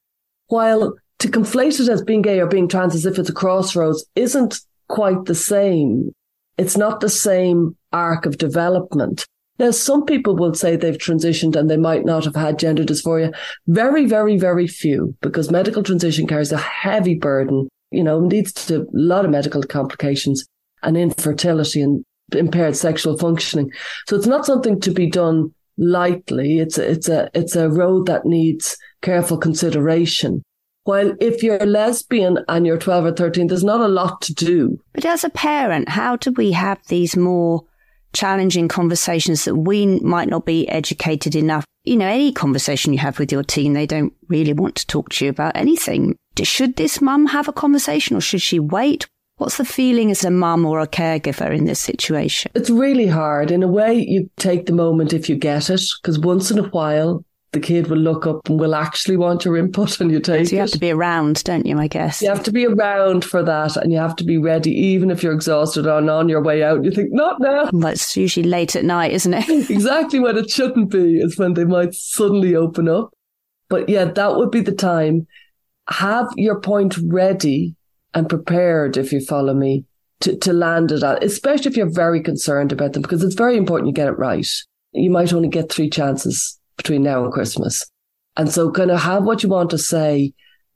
While to conflate it as being gay or being trans as if it's a crossroads isn't quite the same. It's not the same arc of development. Now, some people will say they've transitioned and they might not have had gender dysphoria. Very, very, very few, because medical transition carries a heavy burden you know, leads to a lot of medical complications and infertility and impaired sexual functioning. So it's not something to be done lightly. It's a, it's a, it's a road that needs careful consideration. While if you're a lesbian and you're 12 or 13, there's not a lot to do. But as a parent, how do we have these more challenging conversations that we might not be educated enough? You know, any conversation you have with your teen, they don't really want to talk to you about anything. Should this mum have a conversation or should she wait? What's the feeling as a mum or a caregiver in this situation? It's really hard. In a way, you take the moment if you get it, because once in a while, the kid will look up and will actually want your input and you take so you it. have to be around, don't you, I guess? You have to be around for that and you have to be ready, even if you're exhausted and on your way out. You think, not now. Well, it's usually late at night, isn't it? exactly when it shouldn't be is when they might suddenly open up. But yeah, that would be the time have your point ready and prepared, if you follow me, to, to land it at, especially if you're very concerned about them, because it's very important you get it right. You might only get three chances between now and Christmas. And so kind of have what you want to say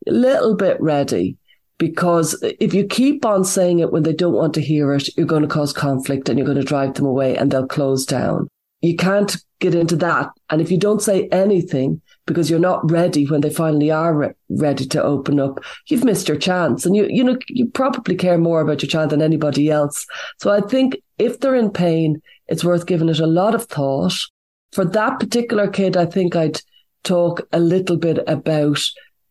a little bit ready. Because if you keep on saying it when they don't want to hear it, you're going to cause conflict and you're going to drive them away and they'll close down. You can't get into that. And if you don't say anything, because you're not ready when they finally are re- ready to open up, you've missed your chance. And you, you know, you probably care more about your child than anybody else. So I think if they're in pain, it's worth giving it a lot of thought. For that particular kid, I think I'd talk a little bit about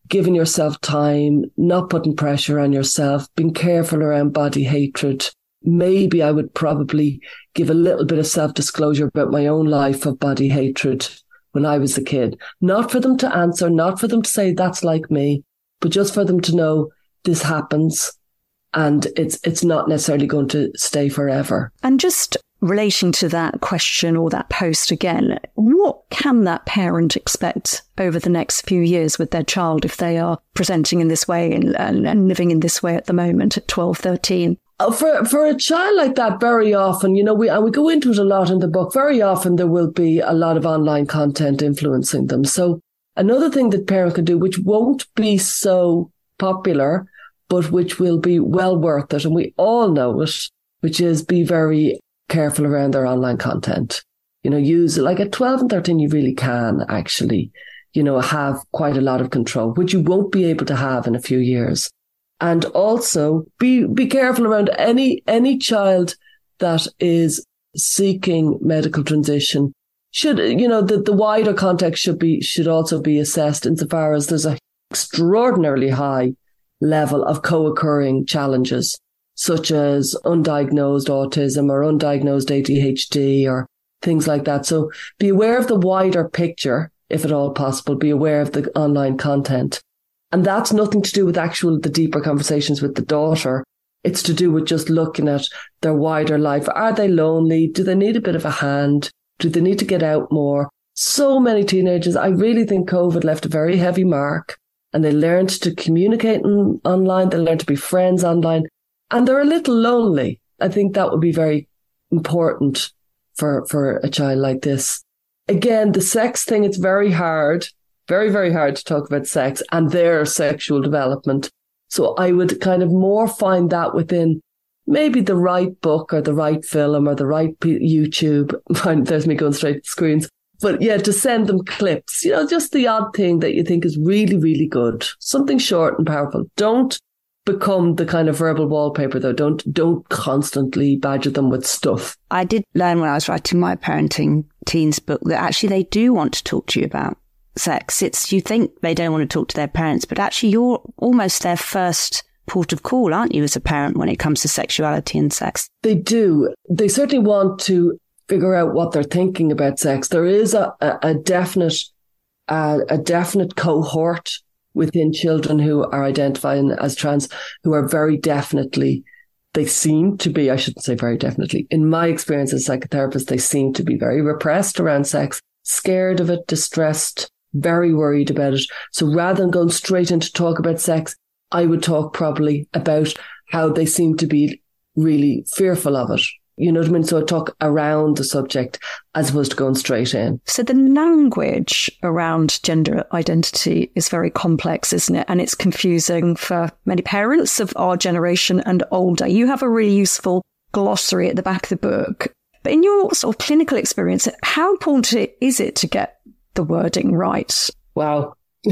giving yourself time, not putting pressure on yourself, being careful around body hatred. Maybe I would probably give a little bit of self disclosure about my own life of body hatred when I was a kid. Not for them to answer, not for them to say that's like me, but just for them to know this happens and it's it's not necessarily going to stay forever. And just relating to that question or that post again, what can that parent expect over the next few years with their child if they are presenting in this way and, and, and living in this way at the moment at 12, 13? Uh, for for a child like that, very often, you know, we and we go into it a lot in the book. Very often, there will be a lot of online content influencing them. So another thing that parents can do, which won't be so popular, but which will be well worth it, and we all know it, which is be very careful around their online content. You know, use like at 12 and 13, you really can actually, you know, have quite a lot of control, which you won't be able to have in a few years. And also be, be careful around any, any child that is seeking medical transition should, you know, the, the wider context should be, should also be assessed insofar as there's a extraordinarily high level of co-occurring challenges such as undiagnosed autism or undiagnosed ADHD or things like that. So be aware of the wider picture, if at all possible, be aware of the online content. And that's nothing to do with actual, the deeper conversations with the daughter. It's to do with just looking at their wider life. Are they lonely? Do they need a bit of a hand? Do they need to get out more? So many teenagers. I really think COVID left a very heavy mark and they learned to communicate online. They learned to be friends online and they're a little lonely. I think that would be very important for, for a child like this. Again, the sex thing, it's very hard, very, very hard to talk about sex and their sexual development. So I would kind of more find that within maybe the right book or the right film or the right YouTube. There's me going straight to screens. But yeah, to send them clips, you know, just the odd thing that you think is really, really good. Something short and powerful. Don't become the kind of verbal wallpaper though. Don't don't constantly badger them with stuff. I did learn when I was writing my parenting teens book that actually they do want to talk to you about sex. It's you think they don't want to talk to their parents, but actually you're almost their first port of call, aren't you, as a parent when it comes to sexuality and sex? They do. They certainly want to figure out what they're thinking about sex. There is a, a, a definite uh, a definite cohort within children who are identifying as trans who are very definitely they seem to be, I shouldn't say very definitely, in my experience as a psychotherapist, they seem to be very repressed around sex, scared of it, distressed, very worried about it. So rather than going straight into talk about sex, I would talk probably about how they seem to be really fearful of it you know what I mean? So I talk around the subject as opposed to going straight in. So the language around gender identity is very complex, isn't it? And it's confusing for many parents of our generation and older. You have a really useful glossary at the back of the book. But in your sort of clinical experience, how important is it to get the wording right? Wow.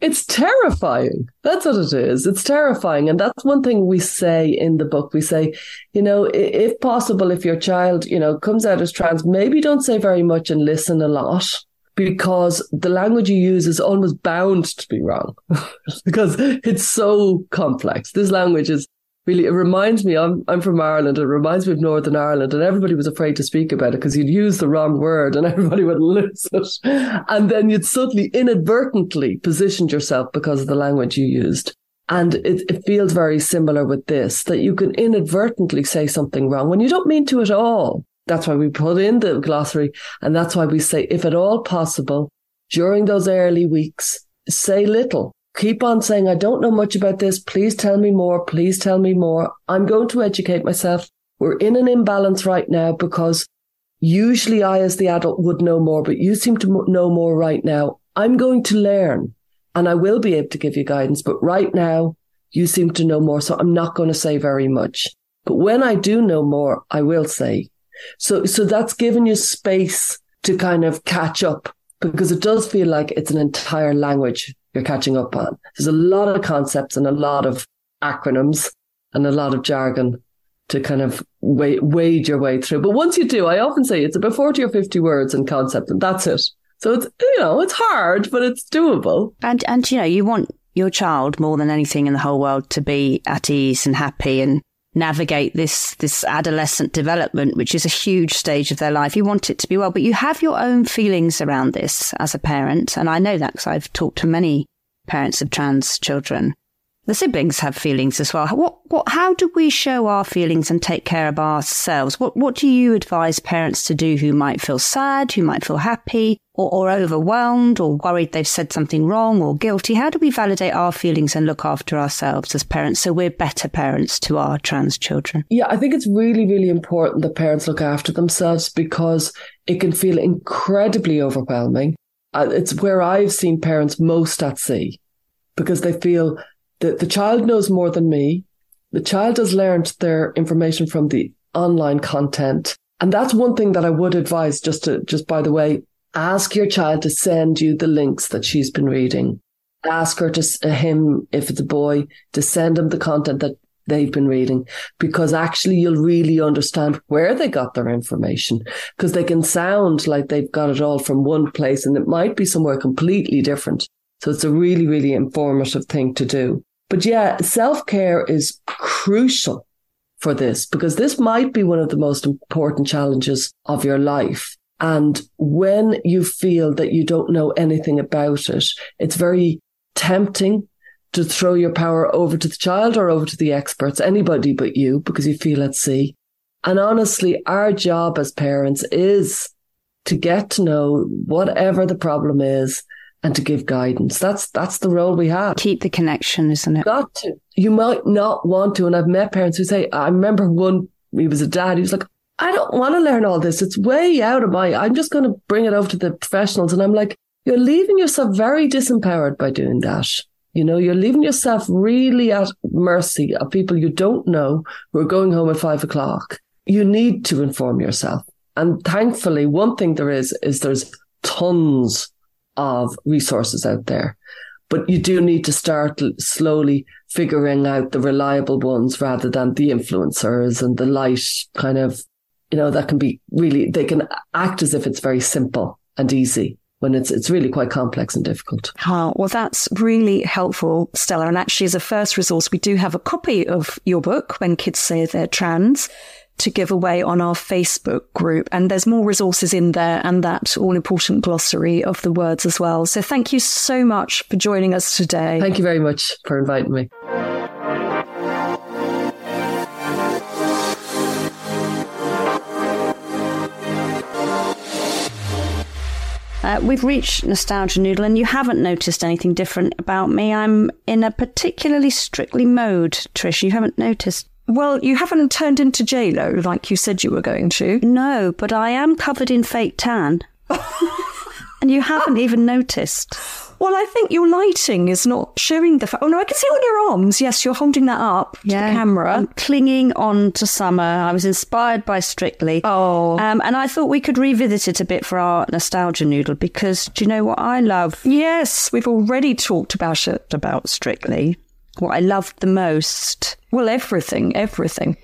it's terrifying. That's what it is. It's terrifying. And that's one thing we say in the book. We say, you know, if possible, if your child, you know, comes out as trans, maybe don't say very much and listen a lot because the language you use is almost bound to be wrong because it's so complex. This language is really, it reminds me, I'm, I'm from Ireland. It reminds me of Northern Ireland and everybody was afraid to speak about it because you'd use the wrong word and everybody would lose it. And then you'd suddenly inadvertently positioned yourself because of the language you used. And it, it feels very similar with this, that you can inadvertently say something wrong when you don't mean to at all. That's why we put in the glossary. And that's why we say, if at all possible, during those early weeks, say little keep on saying, I don't know much about this. Please tell me more. Please tell me more. I'm going to educate myself. We're in an imbalance right now because usually I, as the adult, would know more, but you seem to know more right now. I'm going to learn and I will be able to give you guidance. But right now, you seem to know more. So I'm not going to say very much. But when I do know more, I will say. So, so that's given you space to kind of catch up because it does feel like it's an entire language you're catching up on. There's a lot of concepts and a lot of acronyms and a lot of jargon to kind of wade your way through. But once you do, I often say it's about 40 or 50 words in concept and that's it. So it's, you know, it's hard, but it's doable. And, and, you know, you want your child more than anything in the whole world to be at ease and happy and navigate this this adolescent development, which is a huge stage of their life. You want it to be well, but you have your own feelings around this as a parent, and I know that because I've talked to many parents of trans children. The siblings have feelings as well. What, what, how do we show our feelings and take care of ourselves? What, what do you advise parents to do who might feel sad, who might feel happy, or, or overwhelmed, or worried they've said something wrong, or guilty? How do we validate our feelings and look after ourselves as parents so we're better parents to our trans children? Yeah, I think it's really, really important that parents look after themselves because it can feel incredibly overwhelming. Uh, it's where I've seen parents most at sea because they feel the, the child knows more than me. The child has learned their information from the online content. And that's one thing that I would advise just to, just by the way, ask your child to send you the links that she's been reading. Ask her to, uh, him, if it's a boy, to send him the content that they've been reading because actually you'll really understand where they got their information because they can sound like they've got it all from one place and it might be somewhere completely different. So it's a really, really informative thing to do. But yeah, self care is crucial for this because this might be one of the most important challenges of your life. And when you feel that you don't know anything about it, it's very tempting to throw your power over to the child or over to the experts, anybody but you, because you feel at sea. And honestly, our job as parents is to get to know whatever the problem is and to give guidance. That's that's the role we have. Keep the connection, isn't it? Got to. You might not want to. And I've met parents who say, I remember one, he was a dad, he was like, I don't want to learn all this. It's way out of my, I'm just going to bring it over to the professionals. And I'm like, you're leaving yourself very disempowered by doing that. You know, you're leaving yourself really at mercy of people you don't know who are going home at five o'clock. You need to inform yourself. And thankfully, one thing there is, is there's tons of resources out there. But you do need to start slowly figuring out the reliable ones rather than the influencers and the light kind of, you know, that can be really, they can act as if it's very simple and easy when it's it's really quite complex and difficult. Oh, well, that's really helpful, Stella. And actually, as a first resource, we do have a copy of your book, When Kids Say They're Trans to give away on our Facebook group. And there's more resources in there and that all important glossary of the words as well. So thank you so much for joining us today. Thank you very much for inviting me. Uh, we've reached Nostalgia Noodle, and you haven't noticed anything different about me. I'm in a particularly strictly mode, Trish. You haven't noticed. Well, you haven't turned into J-Lo like you said you were going to. No, but I am covered in fake tan. and you haven't even noticed. Well, I think your lighting is not showing the fact. Oh, no, I can see it on your arms. Yes, you're holding that up yeah, to the camera. I'm clinging on to summer. I was inspired by Strictly. Oh. Um, and I thought we could revisit it a bit for our nostalgia noodle because do you know what I love? Yes, we've already talked about it, about Strictly. What I loved the most well, everything, everything.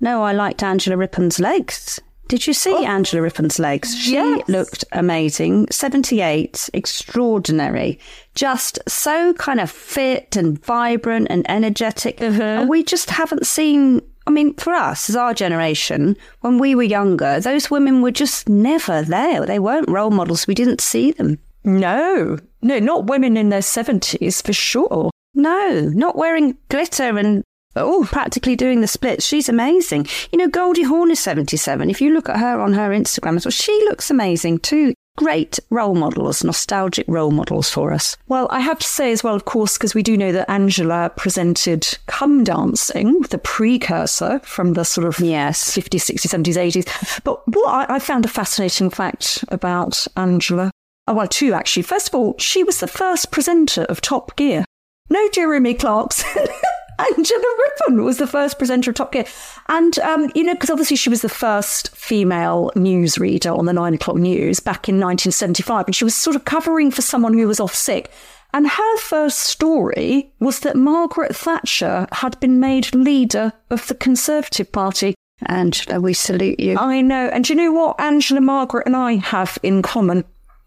No, I liked Angela Rippon's legs. Did you see oh, Angela Rippon's legs? She yes. looked amazing. 78, extraordinary. Just so kind of fit and vibrant and energetic. Uh-huh. And we just haven't seen, I mean, for us, as our generation, when we were younger, those women were just never there. They weren't role models. We didn't see them. No, no, not women in their 70s for sure. No, not wearing glitter and oh, practically doing the splits. She's amazing. You know, Goldie Hawn is 77. If you look at her on her Instagram as well, she looks amazing too. Great role models, nostalgic role models for us. Well, I have to say as well, of course, because we do know that Angela presented Come Dancing, the precursor from the sort of yes. 50s, 60s, 70s, 80s. But what I, I found a fascinating fact about Angela, oh, well, two actually. First of all, she was the first presenter of Top Gear. No Jeremy Clarkson. Angela Rippon was the first presenter of Top Gear. And, um, you know, because obviously she was the first female newsreader on the nine o'clock news back in 1975. And she was sort of covering for someone who was off sick. And her first story was that Margaret Thatcher had been made leader of the Conservative Party. Angela, we salute you. I know. And do you know what Angela, Margaret, and I have in common?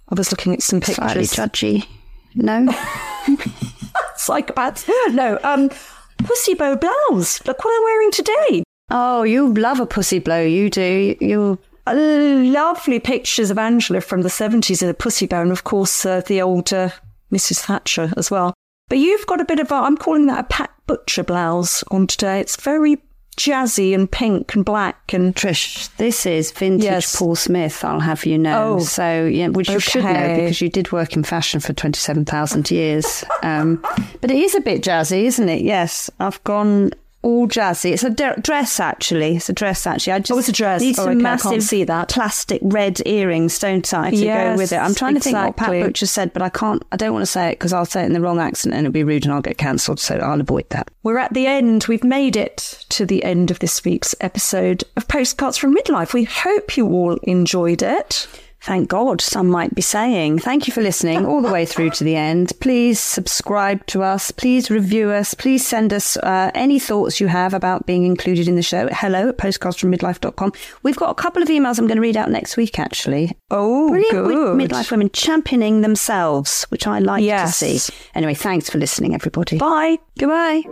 I was looking at some pictures. Slightly judgy. No. Psychopaths. No. Um, pussy bow blouse. Look what I'm wearing today. Oh, you love a pussy blow. You do. You. Uh, lovely pictures of Angela from the 70s in a pussy bow, and of course, uh, the old uh, Mrs. Thatcher as well. But you've got a bit of a, I'm calling that a Pat Butcher blouse on today. It's very jazzy and pink and black and Trish, this is vintage Yes. Paul Smith, I'll have you know. Oh, so, yeah, which you should know because you did work in fashion for 27,000 years. Um, but it is a bit jazzy, isn't it? Yes, I've gone all jazzy. It's a d- dress, actually. It's a dress, actually. I just Oh, it's a dress. need Oh, okay, I can't massive see that. plastic red earrings, don't I, to go with it. I'm trying to think what Pat. Butcher said, but I can't, I don't want to say it because I'll say it in the wrong accent and it'll be rude and I'll get cancelled. So I'll avoid that. We're at the end. We've made it to the end of this week's episode of Postcards from Midlife. We hope you all enjoyed it. Thank God, some might be saying. Thank you for listening all the way through to the end. Please subscribe to us. Please review us. Please send us uh, any thoughts you have about being included in the show. Hello at postcardsfrommidlife.com. We've got a couple of emails I'm going to read out next week, actually. Oh, Brilliant with good. midlife women championing themselves, which I like Yes. to see. Anyway, thanks for listening, everybody. Bye. Goodbye.